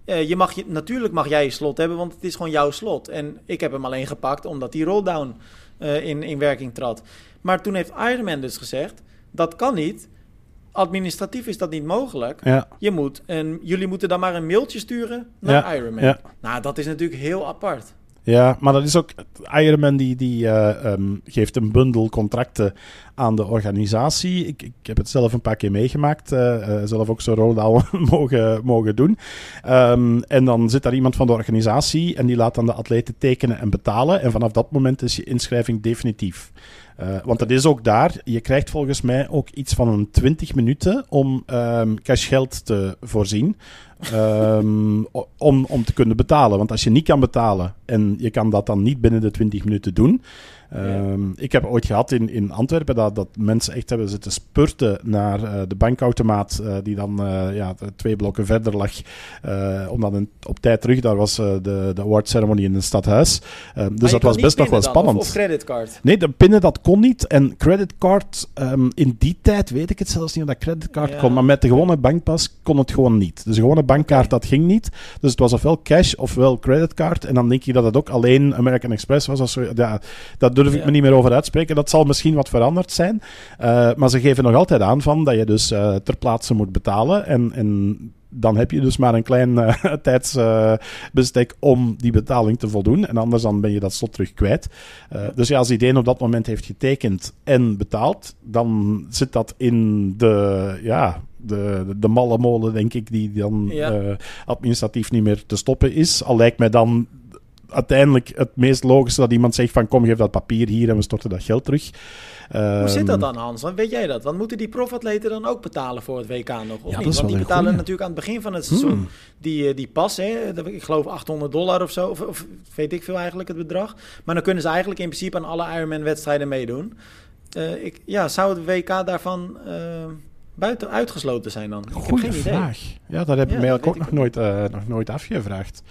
eh, je mag je, natuurlijk mag jij je slot hebben, want het is gewoon jouw slot. En ik heb hem alleen gepakt omdat die rolldown eh, in, in werking trad. Maar toen heeft Ironman dus gezegd, dat kan niet. Administratief is dat niet mogelijk. Ja. Je moet en jullie moeten dan maar een mailtje sturen naar Ja, Ironman. Nou, dat is natuurlijk heel apart. Ja, maar dat is ook... Ironman die, die eh, ehm, geeft een bundel contracten aan de organisatie. Ik, ik heb het zelf een paar keer meegemaakt. eh, eh, zelf ook zo'n roll [LAUGHS] mogen, mogen doen. Ehm, en dan zit daar iemand van de organisatie en die laat dan de atleten tekenen en betalen. En vanaf dat moment is je inschrijving definitief. Want het is ook daar, je krijgt volgens mij ook iets van een 20 minuten om um, cashgeld te voorzien. Um, om, om te kunnen betalen. Want als je niet kan betalen en je kan dat dan niet binnen de 20 minuten doen. Um, ja. Ik heb ooit gehad in, in Antwerpen dat, dat mensen echt hebben zitten spurten naar uh, de bankautomaat, uh, die dan uh, ja, twee blokken verder lag. omdat een, op tijd terug, daar was de, de award ceremony in het stadhuis. dus dat was best nog wel dan, spannend. Of, of creditcard? Nee, de pinnen dat kon niet. En creditcard, um, in die tijd weet ik het zelfs niet of dat creditcard ja. kon. Maar met de gewone bankpas kon het gewoon niet. Dus de gewone bankkaart, okay. dat ging niet. Dus het was ofwel cash ofwel creditcard. En dan denk je dat het ook alleen American Express was. Als, ja, dat durf ik me niet meer over uitspreken. Dat zal misschien wat veranderd zijn. Uh, maar ze geven nog altijd aan van dat je dus uh, ter plaatse moet betalen. En, en dan heb je dus maar een klein uh, [LAUGHS] tijdsbestek om die betaling te voldoen. En anders dan ben je dat slot terug kwijt. Uh, dus ja, als iedereen op dat moment heeft getekend en betaald, dan zit dat in de, ja, de, de, de malle molen, denk ik, die dan Ja. administratief niet meer te stoppen is. Al lijkt mij dan uiteindelijk het meest logische dat iemand zegt van kom, geef dat papier hier en we storten dat geld terug. Hoe zit Ehm, dat dan, Hans? Want weet jij dat? Want moeten die profatleten dan ook betalen voor het WK nog? Of Ja, niet? Want die betalen goeie. natuurlijk aan het begin van het seizoen Hmm. die, eh, die pas, hè, ik geloof 800 dollar of zo, of, of weet ik veel eigenlijk het bedrag. Maar dan kunnen ze eigenlijk in principe aan alle Ironman-wedstrijden meedoen. Eh, ik, ja, zou het WK daarvan, eh, buiten uitgesloten zijn dan? Ik Goeie heb geen vraag. Ja, dat heb Ja, ik mij ook nog nooit, nog nooit afgevraagd.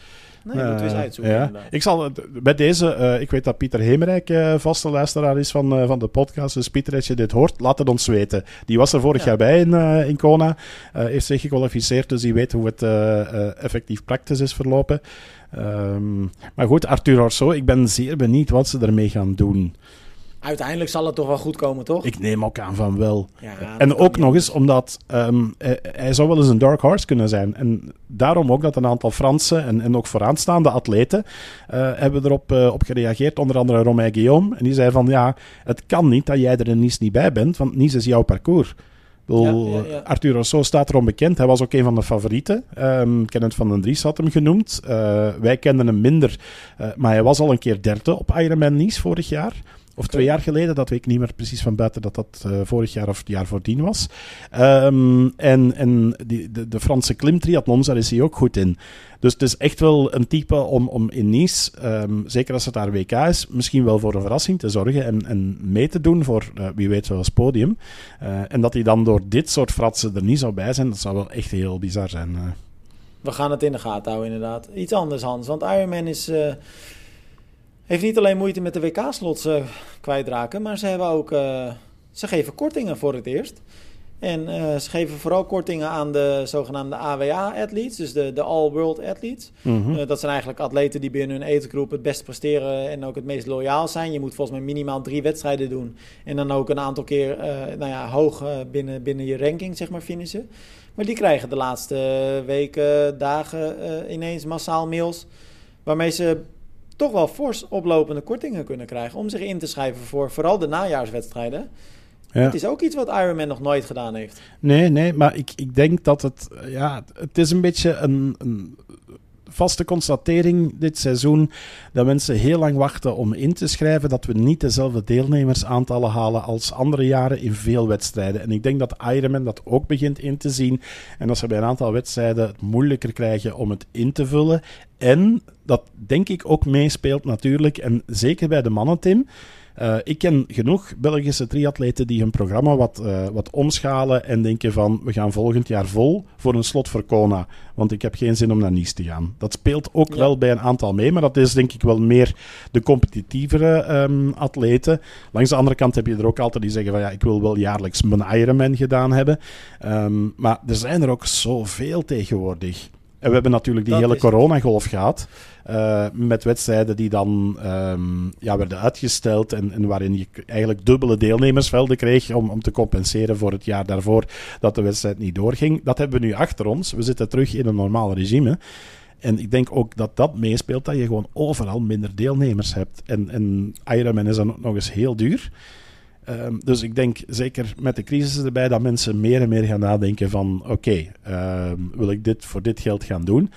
Nee, moeten we eens Eh, uitzoeken ja. Ik zal bij deze, eh, ik weet dat Pieter Hemerijk eh, vaste luisteraar is van, eh, van de podcast. Dus Pieter, als je dit hoort, laat het ons weten. Die was er vorig Ja. jaar bij in, eh, in Kona. eh, heeft zich gekwalificeerd, dus die weet hoe het eh, eh, effectief praktisch is verlopen. Ehm, maar goed, Arthur Orso, ik ben zeer benieuwd wat ze ermee gaan doen. Uiteindelijk zal het toch wel goed komen, toch? Ik neem ook aan van wel. Ja, En ook nog eens omdat ehm, hij, hij zou wel eens een dark horse kunnen zijn. En daarom ook dat een aantal Franse en, en ook vooraanstaande atleten eh, hebben erop eh, op gereageerd. Onder andere Romain Guillaume. En die zei van ja, het kan niet dat jij er in Nice niet bij bent, want Nice is jouw parcours. Ik bedoel, Ja, ja, ja. Arthur Rousseau staat erom bekend. Hij was ook een van de favorieten. Ehm Kenneth van den Dries had hem genoemd. Eh, wij kenden hem minder, eh, maar hij was al een keer derde op Ironman Nice vorig jaar. Of twee jaar geleden, dat weet ik niet meer precies van buiten dat dat eh, vorig jaar of het jaar voordien was. Ehm, en en die, de, de Franse klimtriathlons, daar is hij ook goed in. Dus het is echt wel een type om, om in Nice, ehm, zeker als het daar WK is, misschien wel voor een verrassing te zorgen en, en mee te doen voor eh, wie weet zoals podium. Eh, en dat hij dan door dit soort fratsen er niet zou bij zijn, dat zou wel echt heel bizar zijn. We gaan het in de gaten houden, inderdaad. Iets anders, Hans. Want Ironman is, heeft niet alleen moeite met de WK-slots eh, kwijtraken, maar ze hebben ook. eh, ze geven kortingen voor het eerst. En eh, ze geven vooral kortingen aan de zogenaamde AWA-athletes, dus de, de All-World Athletes. Mhm. Dat zijn eigenlijk atleten die binnen hun etengroep het best presteren en ook het meest loyaal zijn. Je moet volgens mij minimaal drie wedstrijden doen. En dan ook een aantal keer nou ja, hoog binnen, binnen je ranking zeg maar, finishen. Maar die krijgen de laatste weken, dagen ineens massaal mails. Waarmee ze toch wel fors oplopende kortingen kunnen krijgen. Om zich in te schrijven voor vooral de najaarswedstrijden. Ja. Het is ook iets wat Ironman nog nooit gedaan heeft. Nee, nee, maar ik, ik denk dat het... Ja, het is een beetje een, een vaste constatering dit seizoen dat mensen heel lang wachten om in te schrijven dat we niet dezelfde deelnemersaantallen halen als andere jaren in veel wedstrijden. En ik denk dat Ironman dat ook begint in te zien. En dat ze bij een aantal wedstrijden het moeilijker krijgen om het in te vullen. En dat denk ik ook meespeelt natuurlijk, en zeker bij de mannen, Tim... Uh, ik ken genoeg Belgische triatleten die hun programma wat, uh, wat omschalen en denken van we gaan volgend jaar vol voor een slot voor Kona. Want ik heb geen zin om naar Nice te gaan. Dat speelt ook ja. wel bij een aantal mee, maar dat is denk ik wel meer de competitievere um, atleten. Langs de andere kant heb je er ook altijd die zeggen van ja, ik wil wel jaarlijks mijn Ironman gedaan hebben. Um, maar er zijn er ook zoveel tegenwoordig. En we hebben natuurlijk die dat hele coronagolf gehad. Uh, met wedstrijden die dan um, ja, werden uitgesteld. En, en, waarin je eigenlijk dubbele deelnemersvelden kreeg. Om, om te compenseren voor het jaar daarvoor dat de wedstrijd niet doorging. Dat hebben we nu achter ons. We zitten terug in een normaal regime. En ik denk ook dat dat meespeelt. Dat je gewoon overal minder deelnemers hebt. En, en Ironman is dan ook nog eens heel duur. Um, dus ik denk zeker met de crisis erbij dat mensen meer en meer gaan nadenken van oké, um, wil ik dit voor dit geld gaan doen?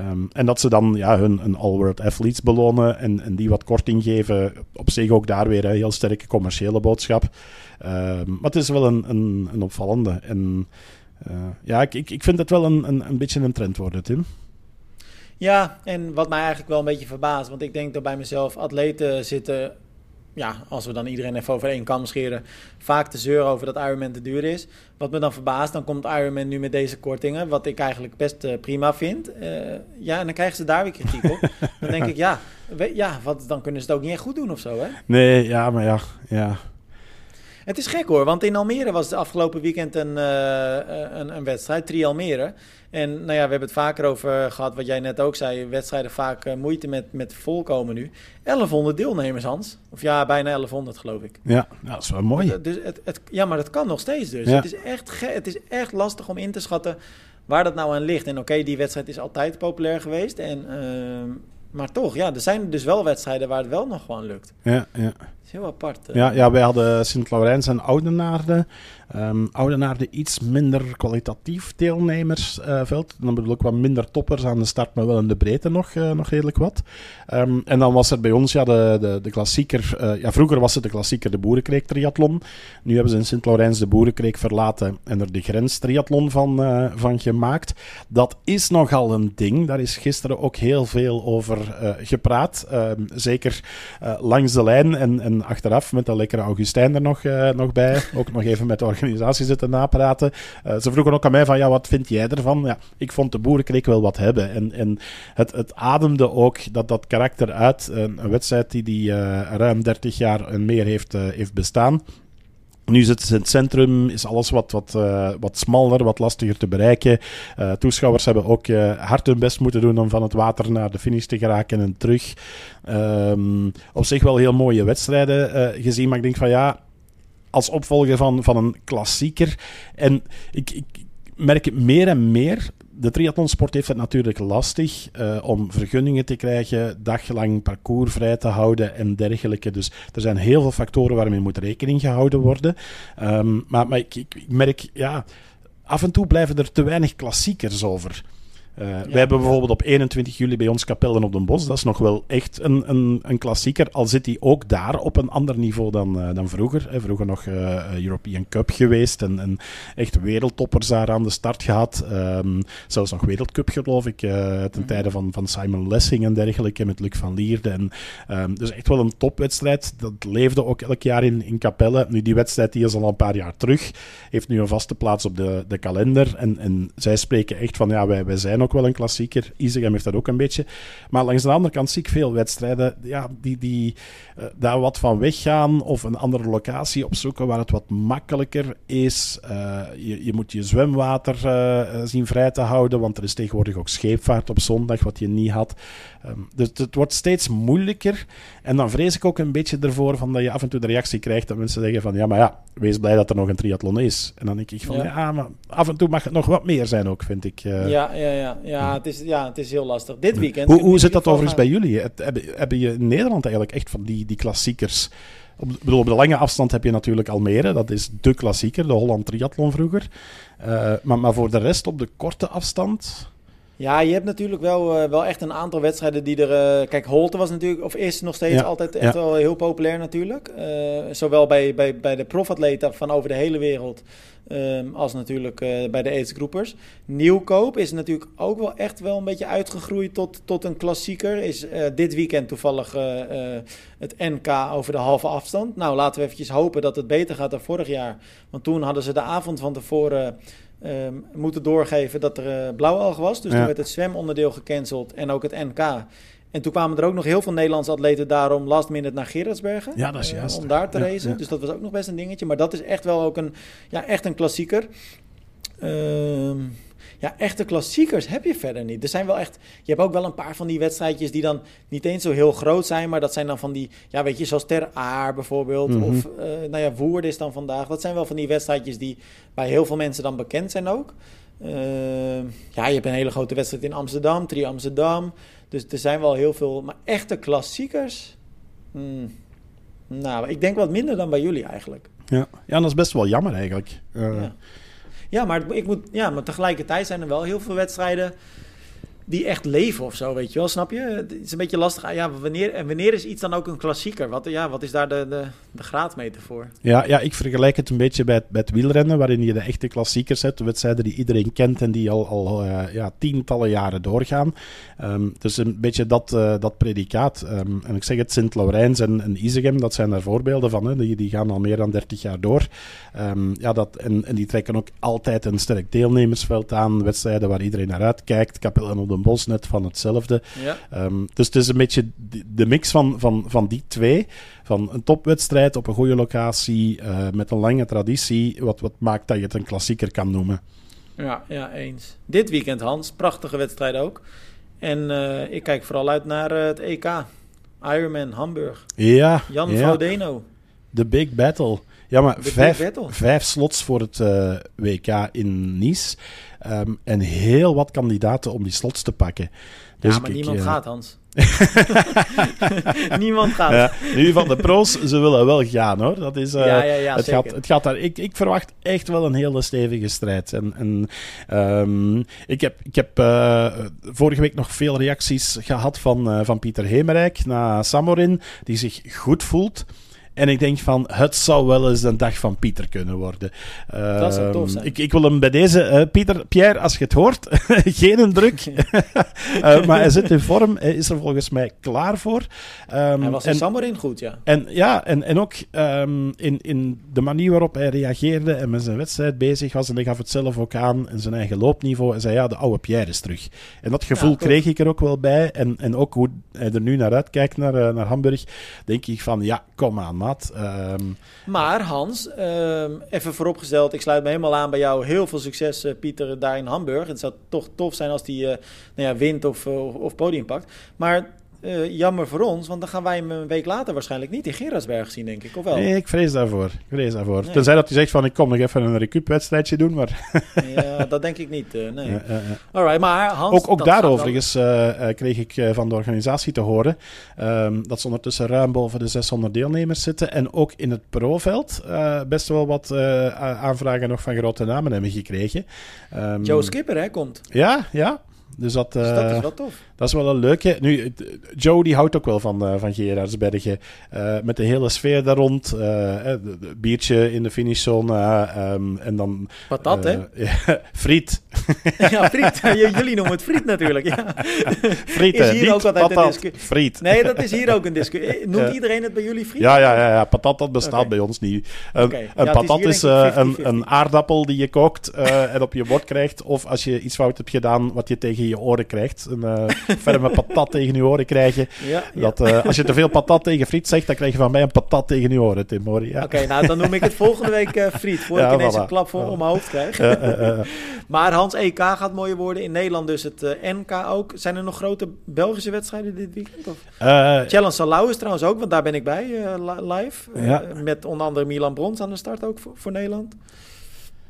Um, en dat ze dan ja, hun, hun all-world athletes belonen en, en die wat korting geven. Op zich ook daar weer een heel sterke commerciële boodschap. maar het is wel een, een, een opvallende. En uh, ja, ik, ik, ik vind het wel een, een, een beetje een trend worden, Tim. Ja, en wat mij eigenlijk wel een beetje verbaast, want ik denk dat bij mezelf atleten zitten ja, als we dan iedereen even over één kam scheren, vaak te zeuren over dat Ironman te duur is. Wat me dan verbaast, dan komt Ironman nu met deze kortingen, wat ik eigenlijk best uh, prima vind. Uh, ja, en dan krijgen ze daar weer kritiek op. dan denk ik, ja, we, ja wat, dan kunnen ze het ook niet echt goed doen of zo, hè? Nee, ja, maar ja, ja. Het is gek hoor, want in Almere was het afgelopen weekend een, uh, een, een wedstrijd, Tri Almere. En nou ja, we hebben het vaker over gehad, wat jij net ook zei. Wedstrijden vaak uh, moeite met, met volkomen nu. 1100 deelnemers, Hans. Of ja, bijna 1100 geloof ik. Ja, dat is wel mooi. Dus, dus het, het, ja, maar dat kan nog steeds dus. Ja. Het, is echt het is echt lastig om in te schatten waar dat nou aan ligt. En oké, okay, die wedstrijd is altijd populair geweest. En, uh, maar toch, ja, er zijn dus wel wedstrijden waar het wel nog gewoon lukt. Ja, ja. Heel apart. Ja, ja, wij hadden Sint-Laurens en Oudenaarde. Um, Oudenaarde iets minder kwalitatief deelnemersveld. Uh, dan bedoel ik wat minder toppers aan de start, maar wel in de breedte nog, uh, nog redelijk wat. Um, en dan was er bij ons ja, de, de, de klassieker. Uh, ja, vroeger was het de klassieker de Boerenkreek triathlon. Nu hebben ze in Sint-Laurens de Boerenkreek verlaten en er de grens triathlon van, uh, van gemaakt. Dat is nogal een ding. Daar is gisteren ook heel veel over gepraat. Um, zeker langs de lijn. En, en Achteraf met de lekkere Augustijn er nog, uh, nog bij. Ook nog even met de organisatie zitten napraten. Uh, ze vroegen ook aan mij van, ja, wat vind jij ervan? Ja, ik vond de boerenkreek wel wat hebben. En, en het, het ademde ook dat, dat karakter uit. Een, een wedstrijd die, die ruim 30 jaar en meer heeft, heeft bestaan. Nu het in het centrum, is alles wat, wat, uh, wat smaller, wat lastiger te bereiken. Uh, toeschouwers hebben ook uh, hard hun best moeten doen om van het water naar de finish te geraken en terug. Um, op zich wel heel mooie wedstrijden gezien, maar ik denk van ja, als opvolger van, van een klassieker. En ik, ik merk het meer en meer de triathlonsport heeft het natuurlijk lastig uh, om vergunningen te krijgen, daglang parcours vrij te houden en dergelijke. Dus er zijn heel veel factoren waarmee moet rekening gehouden worden. Um, maar maar ik, ik, merk, ja, af en toe blijven er te weinig klassiekers over. Uh, ja. Wij hebben bijvoorbeeld op 21 juli bij ons Kapellen op den Bos. Dat is nog wel echt een, een, een klassieker. Al zit hij ook daar op een ander niveau dan, uh, dan vroeger. Hè. Vroeger nog uh, European Cup geweest. En, en, echt wereldtoppers daar aan de start gehad. Um, zelfs nog Wereldcup, geloof ik. ten mm. tijde van, van Simon Lessing en dergelijke. Met Luc van Lierde. En, um, dus echt wel een topwedstrijd. Dat leefde ook elk jaar in, in Capelle. Nu, die wedstrijd die is al een paar jaar terug. Heeft nu een vaste plaats op de, de kalender. En, en zij spreken echt van, ja, wij, wij zijn ook ook wel een klassieker. Isegem heeft dat ook een beetje. Maar langs de andere kant zie ik veel wedstrijden ja, die, die uh, daar wat van weggaan of een andere locatie opzoeken waar het wat makkelijker is. Uh, je, je, moet je zwemwater uh, zien vrij te houden, want er is tegenwoordig ook scheepvaart op zondag, wat je niet had. Um, dus het wordt steeds moeilijker. En dan vrees ik ook een beetje ervoor van dat je af en toe de reactie krijgt dat mensen zeggen van ja, maar ja, wees blij dat er nog een triathlon is. En dan denk ik van ja, ja maar af en toe mag het nog wat meer zijn ook, vind ik. ja, ja, ja. Ja, het is, ja, het is heel lastig. Dit weekend... Hoe, hoe zit dat overigens bij jullie? Het, hebben, hebben je in Nederland eigenlijk echt van die, die klassiekers... Op, bedoel, op de lange afstand heb je natuurlijk Almere. Dat is de klassieker, de Holland Triathlon vroeger. Uh, maar, maar voor de rest op de korte afstand... Ja, je hebt natuurlijk wel, uh, wel echt een aantal wedstrijden die er... Uh, kijk, Holte was natuurlijk, of is nog steeds ja, altijd echt ja. wel heel populair natuurlijk. Uh, zowel bij, bij, bij de profatleten van over de hele wereld... Um, als natuurlijk bij de aidsgroepers. Nieuwkoop is natuurlijk ook wel echt wel een beetje uitgegroeid tot, tot een klassieker. Is dit weekend toevallig het NK over de halve afstand. Nou, laten we eventjes hopen dat het beter gaat dan vorig jaar. Want toen hadden ze de avond van tevoren um, moeten doorgeven dat er uh, blauwalg was. Dus ja. toen werd het zwemonderdeel gecanceld en ook het NK. En toen kwamen er ook nog heel veel Nederlandse atleten daarom last minute naar Gerardsbergen. Ja, dat is juist. Uh, om daar te ja, racen. Ja. Dus dat was ook nog best een dingetje. Maar dat is echt wel ook een, ja, echt een klassieker. Um, ja, echte klassiekers heb je verder niet. Er zijn wel echt. Je hebt ook wel een paar van die wedstrijdjes die dan niet eens zo heel groot zijn. Maar dat zijn dan van die. Ja, weet je, zoals Ter Aar bijvoorbeeld. Mm -hmm. Of uh, nou ja, Woerden is dan vandaag. Dat zijn wel van die wedstrijdjes die bij heel veel mensen dan bekend zijn ook. Uh, ja, je hebt een hele grote wedstrijd in Amsterdam, Tri Amsterdam. Dus er zijn wel heel veel. Maar echte klassiekers. Hmm. Nou, ik denk wat minder dan bij jullie eigenlijk. Ja, ja dat is best wel jammer eigenlijk. Uh, ja. Ja, maar, ik moet, ja, maar tegelijkertijd zijn er wel heel veel wedstrijden die echt leven of zo, weet je wel, snap je? Het is een beetje lastig. Ja, wanneer, en wanneer is iets dan ook een klassieker? Wat, ja, wat is daar de, de, de graadmeter voor? Ja, ja, ik vergelijk het een beetje bij het, wielrennen, waarin je de echte klassiekers hebt, de wedstrijden die iedereen kent en die al, al uh, ja, tientallen jaren doorgaan. Um, dus een beetje dat, uh, dat predicaat. Um, en ik zeg het, Sint-Laurijns en, en Isegem, dat zijn daar voorbeelden van. Hè. Die, die gaan al meer dan 30 jaar door. Um, ja, dat, en, en die trekken ook altijd een sterk deelnemersveld aan, wedstrijden waar iedereen naar uitkijkt. Kapel en Bos net van hetzelfde. Ja. Um, dus het is een beetje de mix van, van, van die twee. Van een topwedstrijd op een goede locatie uh, met een lange traditie. Wat, wat maakt dat je het een klassieker kan noemen. Ja, ja, eens. Dit weekend, Hans. Prachtige wedstrijd ook. En uh, ik kijk vooral uit naar uh, het EK. Ironman Hamburg. Ja. Jan ja. Frodeno. De Big Battle. Ja, maar vijf, vijf slots voor het uh, WK in Nice. Um, en heel wat kandidaten om die slots te pakken. Dus ja, maar ik, niemand gaat, Hans. [LAUGHS] niemand gaat. Ja, nu van de pro's, ze willen wel gaan hoor. Dat is, uh, ja, ja, ja, het, zeker. gaat, het gaat daar. Ik, ik verwacht echt wel een hele stevige strijd. En, en um, ik heb, ik heb uh, vorige week nog veel reacties gehad van, uh, van Pieter Hemerijk na Samorin, die zich goed voelt. En ik denk van, het zou wel eens een dag van Pieter kunnen worden. Dat zou tof Ehm, zijn. Ik, ik wil hem bij deze, eh, Pieter, Pierre, als je het hoort, [LAUGHS] geen druk. [LAUGHS] Eh, maar hij zit in vorm, hij is er volgens mij klaar voor. Ehm, Hij was in en- Samarin goed, ja. en ja, en, en ook ehm, in, in de manier waarop hij reageerde en met zijn wedstrijd bezig was. En hij gaf het zelf ook aan in zijn eigen loopniveau. En zei, ja, de oude Pierre is terug. En dat gevoel Ja, kreeg ik er ook wel bij. En, en ook hoe hij er nu naar uitkijkt, naar, eh, naar Hamburg. Denk ik van, ja, kom aan, Ehm, Maar Hans, ehm, even vooropgesteld, ik sluit me helemaal aan bij jou. Heel veel succes, eh, Pieter, daar in Hamburg. Het zou toch tof zijn als hij nou ja, wint of, eh, of, of podium pakt. Maar eh, jammer voor ons, want dan gaan wij hem een week later waarschijnlijk niet in Gerardsberg zien, denk ik. Of wel? nee, ik vrees daarvoor. Ik vrees daarvoor. Nee. Tenzij dat hij zegt van, ik kom nog even een recup-wedstrijdje doen. Maar Ja, dat denk ik niet. eh, nee. [LAUGHS] Alright, maar Hans... Ook, ook dat daar gaat wel- overigens eh, kreeg ik van de organisatie te horen ehm, dat ze ondertussen ruim boven de 600 deelnemers zitten. En ook in het pro-veld best wel wat aanvragen nog van grote namen hebben gekregen. Ehm, Joe Skipper, hè, komt. Ja, ja. Dus dat, Dus dat eh, is wel tof. dat is wel een leuke. Nu, Joe die houdt ook wel van, eh van Gerardsbergen. Eh, met de hele sfeer daar rond. biertje in de finishzone. eh, ehm, en dan... Patat, hè? friet. [LAUGHS] ja, friet. [LAUGHS] Jullie noemen het friet natuurlijk. Ja. [LAUGHS] Friet, Is hier Niet ook altijd een patat. discu- Friet. Nee, dat is hier ook een discussie. Noemt iedereen het bij jullie friet? Ja, ja, ja, ja, patat dat bestaat bij ons niet. Een, een patat is, een, 50-50. een aardappel die je kookt en op je bord krijgt. Of als je iets fout hebt gedaan, wat je tegen je oren krijgt. Een eh, [LAUGHS] ferme patat tegen je oren krijgen. Ja, ja. Dat, eh, als je te veel patat tegen friet zegt, dan krijg je van mij een patat tegen je oren, Tim. Hoor. je? Ja. Oké, nou dan noem ik het [LAUGHS] volgende week eh, friet. Ja, ik ineens voilà. een klap voor om mijn hoofd krijg. [LAUGHS] Maar Hans, EK gaat mooier worden. In Nederland dus het NK ook. Zijn er nog grote Belgische wedstrijden dit weekend? Of? Challenge Salau is trouwens ook, want daar ben ik bij li- live. Ja. met onder andere Milan Brons aan de start ook voor, voor Nederland.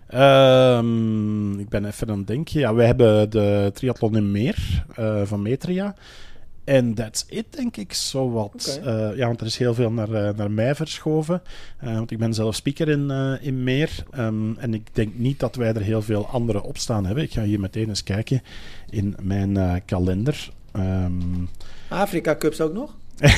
Ehm, ik ben even aan het denken. Ja, we hebben de triathlon in Meer eh, van Metria. En that's it, denk ik, zo wat. Oké. Eh, ja, want er is heel veel naar, eh, naar mij verschoven. Want ik ben zelf speaker in, in Meer. Ehm, en ik denk niet dat wij er heel veel andere op staan hebben. Ik ga hier meteen eens kijken in mijn kalender. Ehm, Afrika Cups ook nog? [LAUGHS]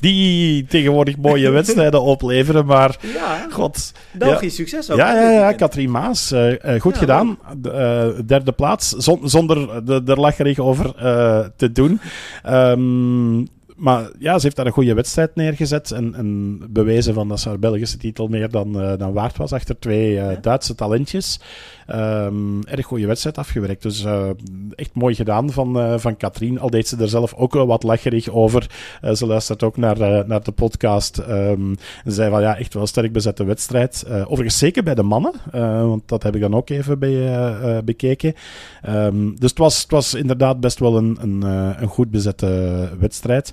die tegenwoordig mooie wedstrijden opleveren, maar... Ja, God, Belgisch succes ook. Ja, ja, ja. Katrien Maas. eh, eh, goed Ja, gedaan. De, eh, derde plaats. Zon- zonder de, er lacherig over te doen. Ehm, maar ja, ze heeft daar een goede wedstrijd neergezet. En, en bewezen van dat ze haar Belgische titel meer dan, eh, dan waard was. Achter twee eh. Duitse talentjes. Ehm, erg goede wedstrijd afgewerkt. Dus eh, echt mooi gedaan van, van Katrien. Al deed ze er zelf ook wel wat lacherig over. Ze luistert ook naar, naar de podcast. ehm, en zei van ja, echt wel een sterk bezette wedstrijd. Overigens zeker bij de mannen, want dat heb ik dan ook even bij, bekeken. Ehm, dus het was, het was inderdaad best wel een, een, een goed bezette wedstrijd.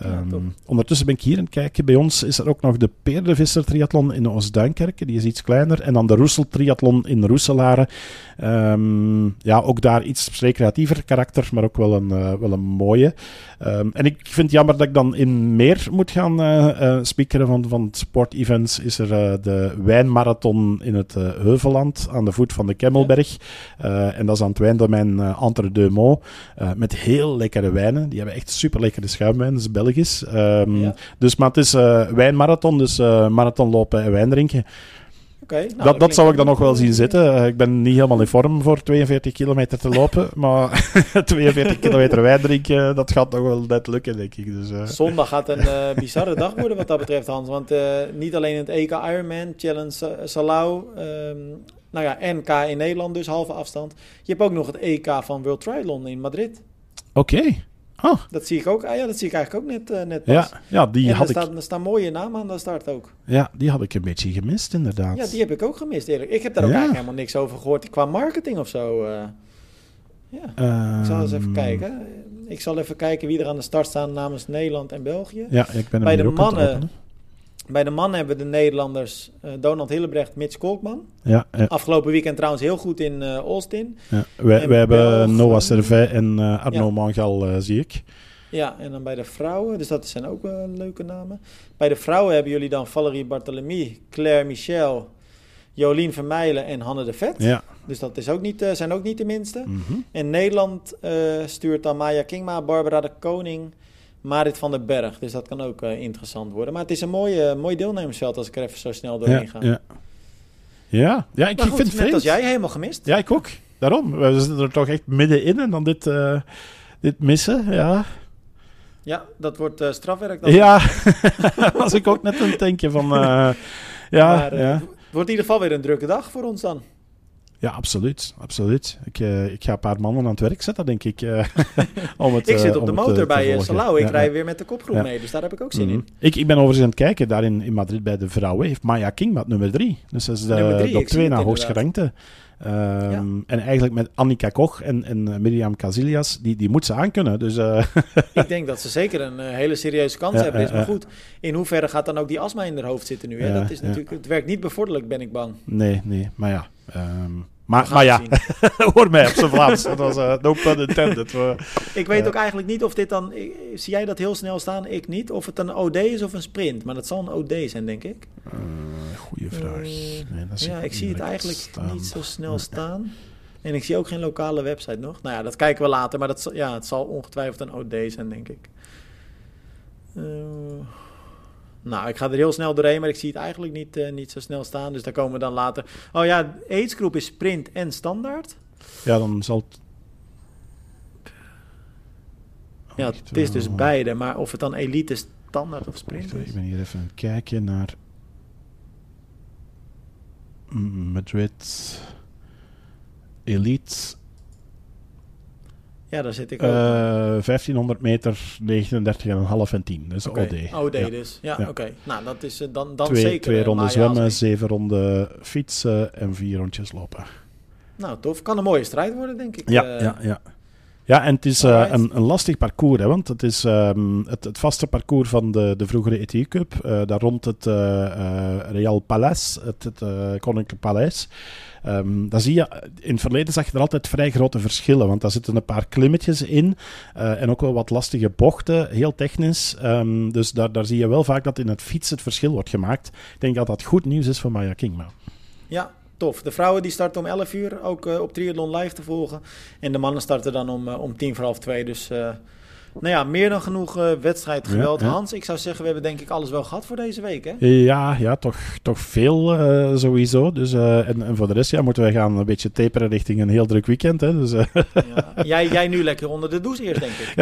Ja, Ehm, ondertussen ben ik hier aan het kijken. Bij ons is er ook nog de Peerdevisser Triathlon in Oostduinkerke. Die is iets kleiner. En dan de Roesel Triathlon in Roeselare. Ehm, ja, ook daar iets recreatiever karakter, maar ook wel een, eh, wel een mooie. Ehm, en ik vind het jammer dat ik dan in meer moet gaan speakeren. Van, van sportevents is er eh, de wijnmarathon in het eh, Heuvelland aan de voet van de Kemmelberg. En dat is aan het wijndomein Entre Deux met heel lekkere wijnen. Die hebben echt super lekkere schuimwijn. Is. Ehm, Ja. Dus, maar het is eh, wijnmarathon, dus eh marathon lopen en wijn drinken. Oké, nou, dat dat zou ik dan nog wel zien zitten. Eh, ik ben niet helemaal in vorm voor 42 kilometer te lopen. [LAUGHS] maar [LAUGHS] 42 kilometer wijn drinken, dat gaat nog wel net lukken, denk ik. Dus, Zondag gaat een [LAUGHS] bizarre dag worden wat dat betreft, Hans. Want niet alleen het EK Ironman, Challenge Sa- Salau, ehm, nou ja, NK in Nederland dus, halve afstand. Je hebt ook nog het EK van World Triathlon in Madrid. Oké. Oh, Dat zie ik ook, ah ja, dat zie ik eigenlijk ook net, eh, net pas. ja, ja, die en had er, ik, staan, er staan mooie namen aan de start ook. ja, die had ik een beetje gemist, inderdaad. Ja, die heb ik ook gemist eerlijk. Ik heb daar ook Ja. eigenlijk helemaal niks over gehoord qua marketing of zo. eh. ja, ik zal eens even Ehm, kijken. Ik zal even kijken wie er aan de start staan namens Nederland en België. Ja, ik ben hem Bij de mannen-. Bij de mannen hebben we de Nederlanders eh, Donald Hillebrecht, Mitch Kolkman. Ja, ja, Afgelopen weekend trouwens heel goed in eh Austin. ja. En wij hebben Noah Servet en eh, Arno Ja. Mangal, zie ik. Ja, en dan bij de vrouwen, dus dat zijn ook leuke namen. Bij de vrouwen hebben jullie dan Valerie Barthélemy, Claire Michel, Jolien Vermeijlen en Hanne de Vet. Ja. Dus dat is ook niet, zijn ook niet de minste. Mhm. En Nederland stuurt dan Maya Kingma, Barbara de Koning, Marit van den Berg. Dus dat kan ook uh, interessant worden. Maar het is een mooie, mooi deelnemersveld als ik er even zo snel doorheen ja, ga. Ja, ja. ja ik, goed, vind het net vreemd. als jij, helemaal gemist. Ja, ik ook. Daarom. We zitten er toch echt middenin en dan dit, eh, dit missen. Ja, Ja, dat wordt eh, strafwerk dan. ja. [LAUGHS] was ik ook net het denken van... eh, ja, Maar, eh, ja. Het wordt in ieder geval weer een drukke dag voor ons dan. Ja, absoluut. absoluut. Ik, eh, ik ga een paar mannen aan het werk zetten, denk ik. eh, [LAUGHS] om het, Ik eh, zit op om de eh, motor bij eh. Salau. Ik Ja, rij ja. weer met de kopgroep Ja. mee. Dus daar heb ik ook zin Mhm. in. Ik, ik ben overigens aan het kijken, daar in, in Madrid bij de vrouwen heeft Maya King met nummer drie. Dus dat is de, drie, op twee na hoogst inderdaad. gerankte. Ehm, En eigenlijk met Annika Koch en, en eh, Mirjam Casillas, die, die moet ze aankunnen. Dus eh, [LAUGHS] Ik denk dat ze zeker een eh, hele serieuze kans Ja, hebben. Is. Maar goed, in hoeverre gaat dan ook die astma in haar hoofd zitten nu? Hè? Dat is natuurlijk, het werkt niet bevorderlijk, ben ik bang. nee, nee, maar ja. ehm, maar, ja, [LAUGHS] hoor mij op zijn Vlaams. Dat was eh, no pun intended. Ik weet ook eigenlijk niet of dit dan... ik- Zie jij dat heel snel staan? Ik niet. Of het een OD is of een sprint. Maar dat zal een OD zijn, denk ik. Eh, goeie vraag. Eh, Nee, ja, ik zie het eigenlijk staan. niet zo snel staan. En ik zie ook geen lokale website nog. Nou ja, dat kijken we later. Maar dat, ja, het zal ongetwijfeld een OD zijn, denk ik. Nou, ik ga er heel snel doorheen, maar ik zie het eigenlijk niet, eh, niet zo snel staan. Dus daar komen we dan later. Oh ja, aidsgroep is sprint en standaard. Ja, dan zal het... Oh, Ja, het is dus beide. Maar of het dan elite standaard of sprint ik is. ben hier even aan het kijken naar... Madrid... Elite... Ja, daar zit ik ook. eh 1500 meter, 39,5 en 10. Dus Oké, OD. OD Ja. dus. Ja, Ja. oké. Nou, dat is eh, dan, dan Twee, zeker. twee eh, ronden zwemmen, zeven ronden fietsen en vier rondjes lopen. Nou, tof. Kan een mooie strijd worden, denk ik. Ja, Eh, ja, ja. Ja, en het is eh, een, een lastig parcours, hè, want het is ehm, het, het vaste parcours van de, de vroegere ETU Cup. eh, daar rond het eh, Real Palace, het, het Koninklijk Paleis. Daar zie je, in het verleden zag je er altijd vrij grote verschillen, want daar zitten een paar klimmetjes in en ook wel wat lastige bochten, heel technisch. Ehm, dus daar, daar zie je wel vaak dat in het fietsen het verschil wordt gemaakt. Ik denk dat dat goed nieuws is voor Maya Kingma. Ja, tof. De vrouwen die starten om 11 uur, ook eh, op Triathlon live te volgen. En de mannen starten dan om, eh, om tien voor half twee. Dus eh, nou ja, meer dan genoeg wedstrijdgeweld. Ja, ja. Hans, ik zou zeggen, we hebben denk ik alles wel gehad voor deze week, hè? Ja, ja toch, toch veel sowieso. Dus, en, en voor de rest ja, moeten wij gaan een beetje taperen richting een heel druk weekend. Hè, dus, Ja. jij, jij nu lekker onder de douche eerst, denk ik.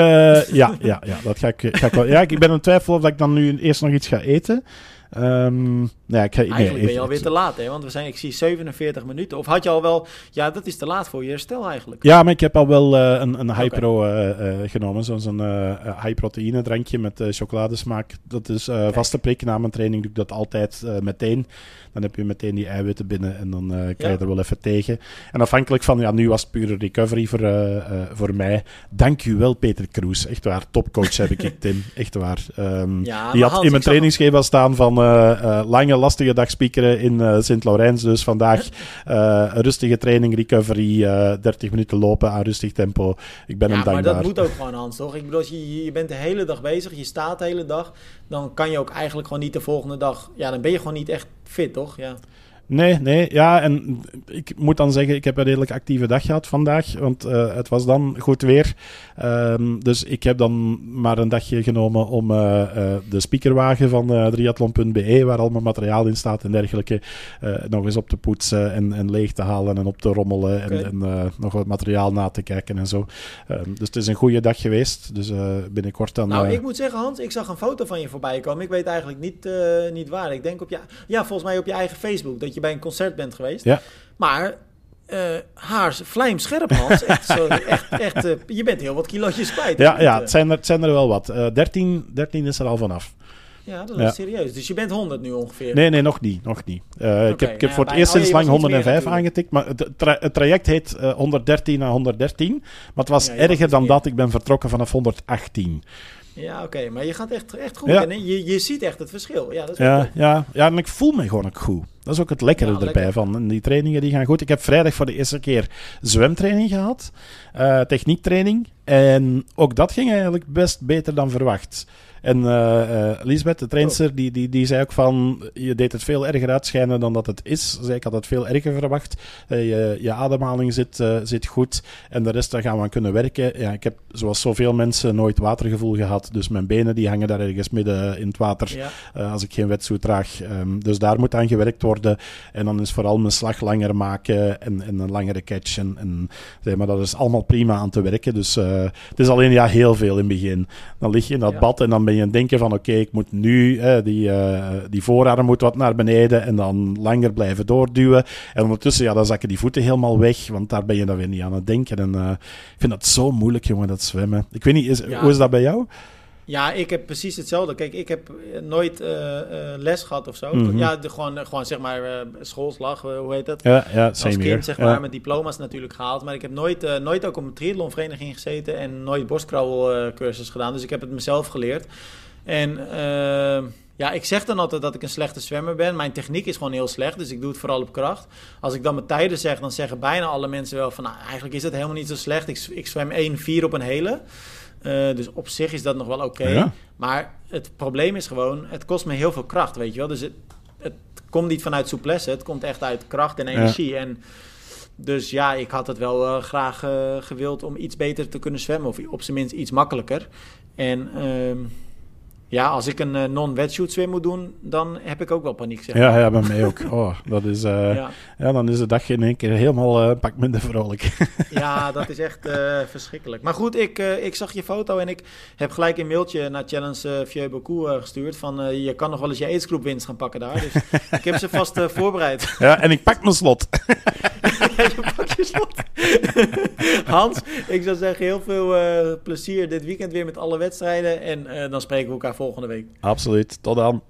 ja, ja, ja, dat ga ik, ga ik wel. Ja, ik ben in twijfel of dat ik dan nu eerst nog iets ga eten. Ehm, ja, ik ga, nee, Eigenlijk ben je alweer te laat, hè? Want we zijn, ik zie 47 minuten. Of had je al wel... Ja, dat is te laat voor je herstel eigenlijk. Ja, maar ik heb al wel eh, een, een high Oké. pro eh, eh, genomen. Zo'n eh, eh, high proteïne drankje met chocoladesmaak. Dat is vaste prik na mijn training. Doe ik dat altijd meteen. Dan heb je meteen die eiwitten binnen en dan eh Ja. je er wel even tegen. En afhankelijk van, ja, nu was het pure recovery voor, eh, eh, voor mij. Dank u wel, Peter Kroes. Echt waar, topcoach heb ik, Tim. Echt waar. Ja, die maar had Hans, in mijn trainingsschema staan van lange, lastige dag spiekeren in Sint-Laurens. Dus vandaag [LAUGHS] een rustige training, recovery, eh 30 minuten lopen aan rustig tempo. Ik ben Ja, hem maar dankbaar. dat moet ook gewoon, Hans, toch? Ik bedoel, als je, je bent de hele dag bezig, je staat de hele dag, dan kan je ook eigenlijk gewoon niet de volgende dag... Ja, dan ben je gewoon niet echt fit, toch? Ja. Nee, nee, ja, en ik moet dan zeggen, ik heb een redelijk actieve dag gehad vandaag, want eh, het was dan goed weer. Ehm, dus ik heb dan maar een dagje genomen om eh, eh, de speakerwagen van triathlon.be, waar al mijn materiaal in staat en dergelijke, nog eens op te poetsen en, en leeg te halen en op te rommelen en, en nog wat materiaal na te kijken en zo. Ehm, dus het is een goede dag geweest, dus binnenkort dan... Nou, ik moet zeggen, Hans, ik zag een foto van je voorbij komen. Ik weet eigenlijk niet, niet waar. Ik denk op je... Ja, volgens mij op je eigen Facebook, dat je bij een concert bent geweest. Ja. Maar... eh haar vlijmscherp, Hans. [LAUGHS] Echt, zo, echt, echt, eh, je bent heel wat kilootjes kwijt. ja, ja eh, het, zijn er, het zijn er wel wat. Eh 13, 13 is er al vanaf. ja, dat is ja. serieus. Dus je bent 100 nu ongeveer. Nee, nee, nog niet. Nog niet. Ik heb, ik heb voor het eerst sinds lang was iets meer 105 natuurlijk. aangetikt. Maar het, tra- het traject heet eh, 113 naar 113. Maar het was Ja, erger dan dat. Ik ben vertrokken vanaf 118. Ja, oké. Maar je gaat echt, echt goed. Ja. En je, je ziet echt het verschil. Ja, dat is Ja, ja, ja, en ik voel me gewoon ook goed. Dat is ook het lekkere Ja, erbij lekker. van. En die trainingen die gaan goed. Ik heb vrijdag voor de eerste keer zwemtraining gehad. eh, techniektraining. En ook dat ging eigenlijk best beter dan verwacht. En eh, Lisbeth, de trainster, die, die, die zei ook van... Je deed het veel erger uitschijnen dan dat het is. Zei, ik had het veel erger verwacht. Eh, je, je ademhaling zit, zit goed. En de rest, daar gaan we aan kunnen werken. Ja, ik heb, zoals zoveel mensen, nooit watergevoel gehad. Dus mijn benen die hangen daar ergens midden in het water Ja. als ik geen wetsuit draag. Ehm, dus daar moet aan gewerkt worden. En dan is vooral mijn slag langer maken en, en een langere catch. En, en, zeg maar, dat is allemaal prima aan te werken. Dus het is alleen ja, heel veel in het begin. Dan lig je in dat Ja. bad en dan ben je aan het denken van oké, ik moet nu, die, eh, die voorarm moet wat naar beneden en dan langer blijven doorduwen. En ondertussen, ja, dan zakken die voeten helemaal weg, want daar ben je dan weer niet aan het denken. En eh, ik vind dat zo moeilijk, jongen, dat zwemmen. Ik weet niet, is, Ja. hoe is dat bij jou? Ja, ik heb precies hetzelfde. Kijk, ik heb eh, nooit eh, eh, les gehad of zo. Mhm. Ja, de, gewoon, gewoon zeg maar schoolslag, hoe heet dat? Ja, ja Als kind, zeg Ja. maar, met diploma's natuurlijk gehaald. Maar ik heb nooit, nooit ook op een triathlonvereniging gezeten en nooit borstkrabbelcursus gedaan. Dus ik heb het mezelf geleerd. En ja, ik zeg dan altijd dat ik een slechte zwemmer ben. Mijn techniek is gewoon heel slecht, dus ik doe het vooral op kracht. Als ik dan mijn tijden zeg, dan zeggen bijna alle mensen wel van... Nou, eigenlijk is het helemaal niet zo slecht. Ik, ik zwem 1-4 op een hele. Eh, dus op zich is dat nog wel oké. Ja. Maar het probleem is gewoon, het kost me heel veel kracht, weet je wel. Dus het, het komt niet vanuit souplesse, het komt echt uit kracht en energie. En dus ja, ik had het wel eh, graag eh, gewild om iets beter te kunnen zwemmen. Of op zijn minst iets makkelijker. En ehm, ja, als ik een eh, non-wetsuit swim moet doen, dan heb ik ook wel paniek, zeg. Ja, ja, bij mij ook. Oh, dat is, eh, ja. Ja. dan is de dag in één keer helemaal een pak minder vrolijk. [LAUGHS] Ja, dat is echt verschrikkelijk. Maar goed, ik, ik zag je foto en ik heb gelijk een mailtje naar Challenge uh, Vieux Beaucoup gestuurd. Van je kan nog wel eens je aidsgroep winst gaan pakken daar. Dus [LAUGHS] ik heb ze vast voorbereid. ja, en ik pak mijn slot. [LAUGHS] [LAUGHS] Hans, ik zou zeggen heel veel eh, plezier dit weekend weer met alle wedstrijden. En eh, dan spreken we elkaar volgende week. Absoluut. Tot dan.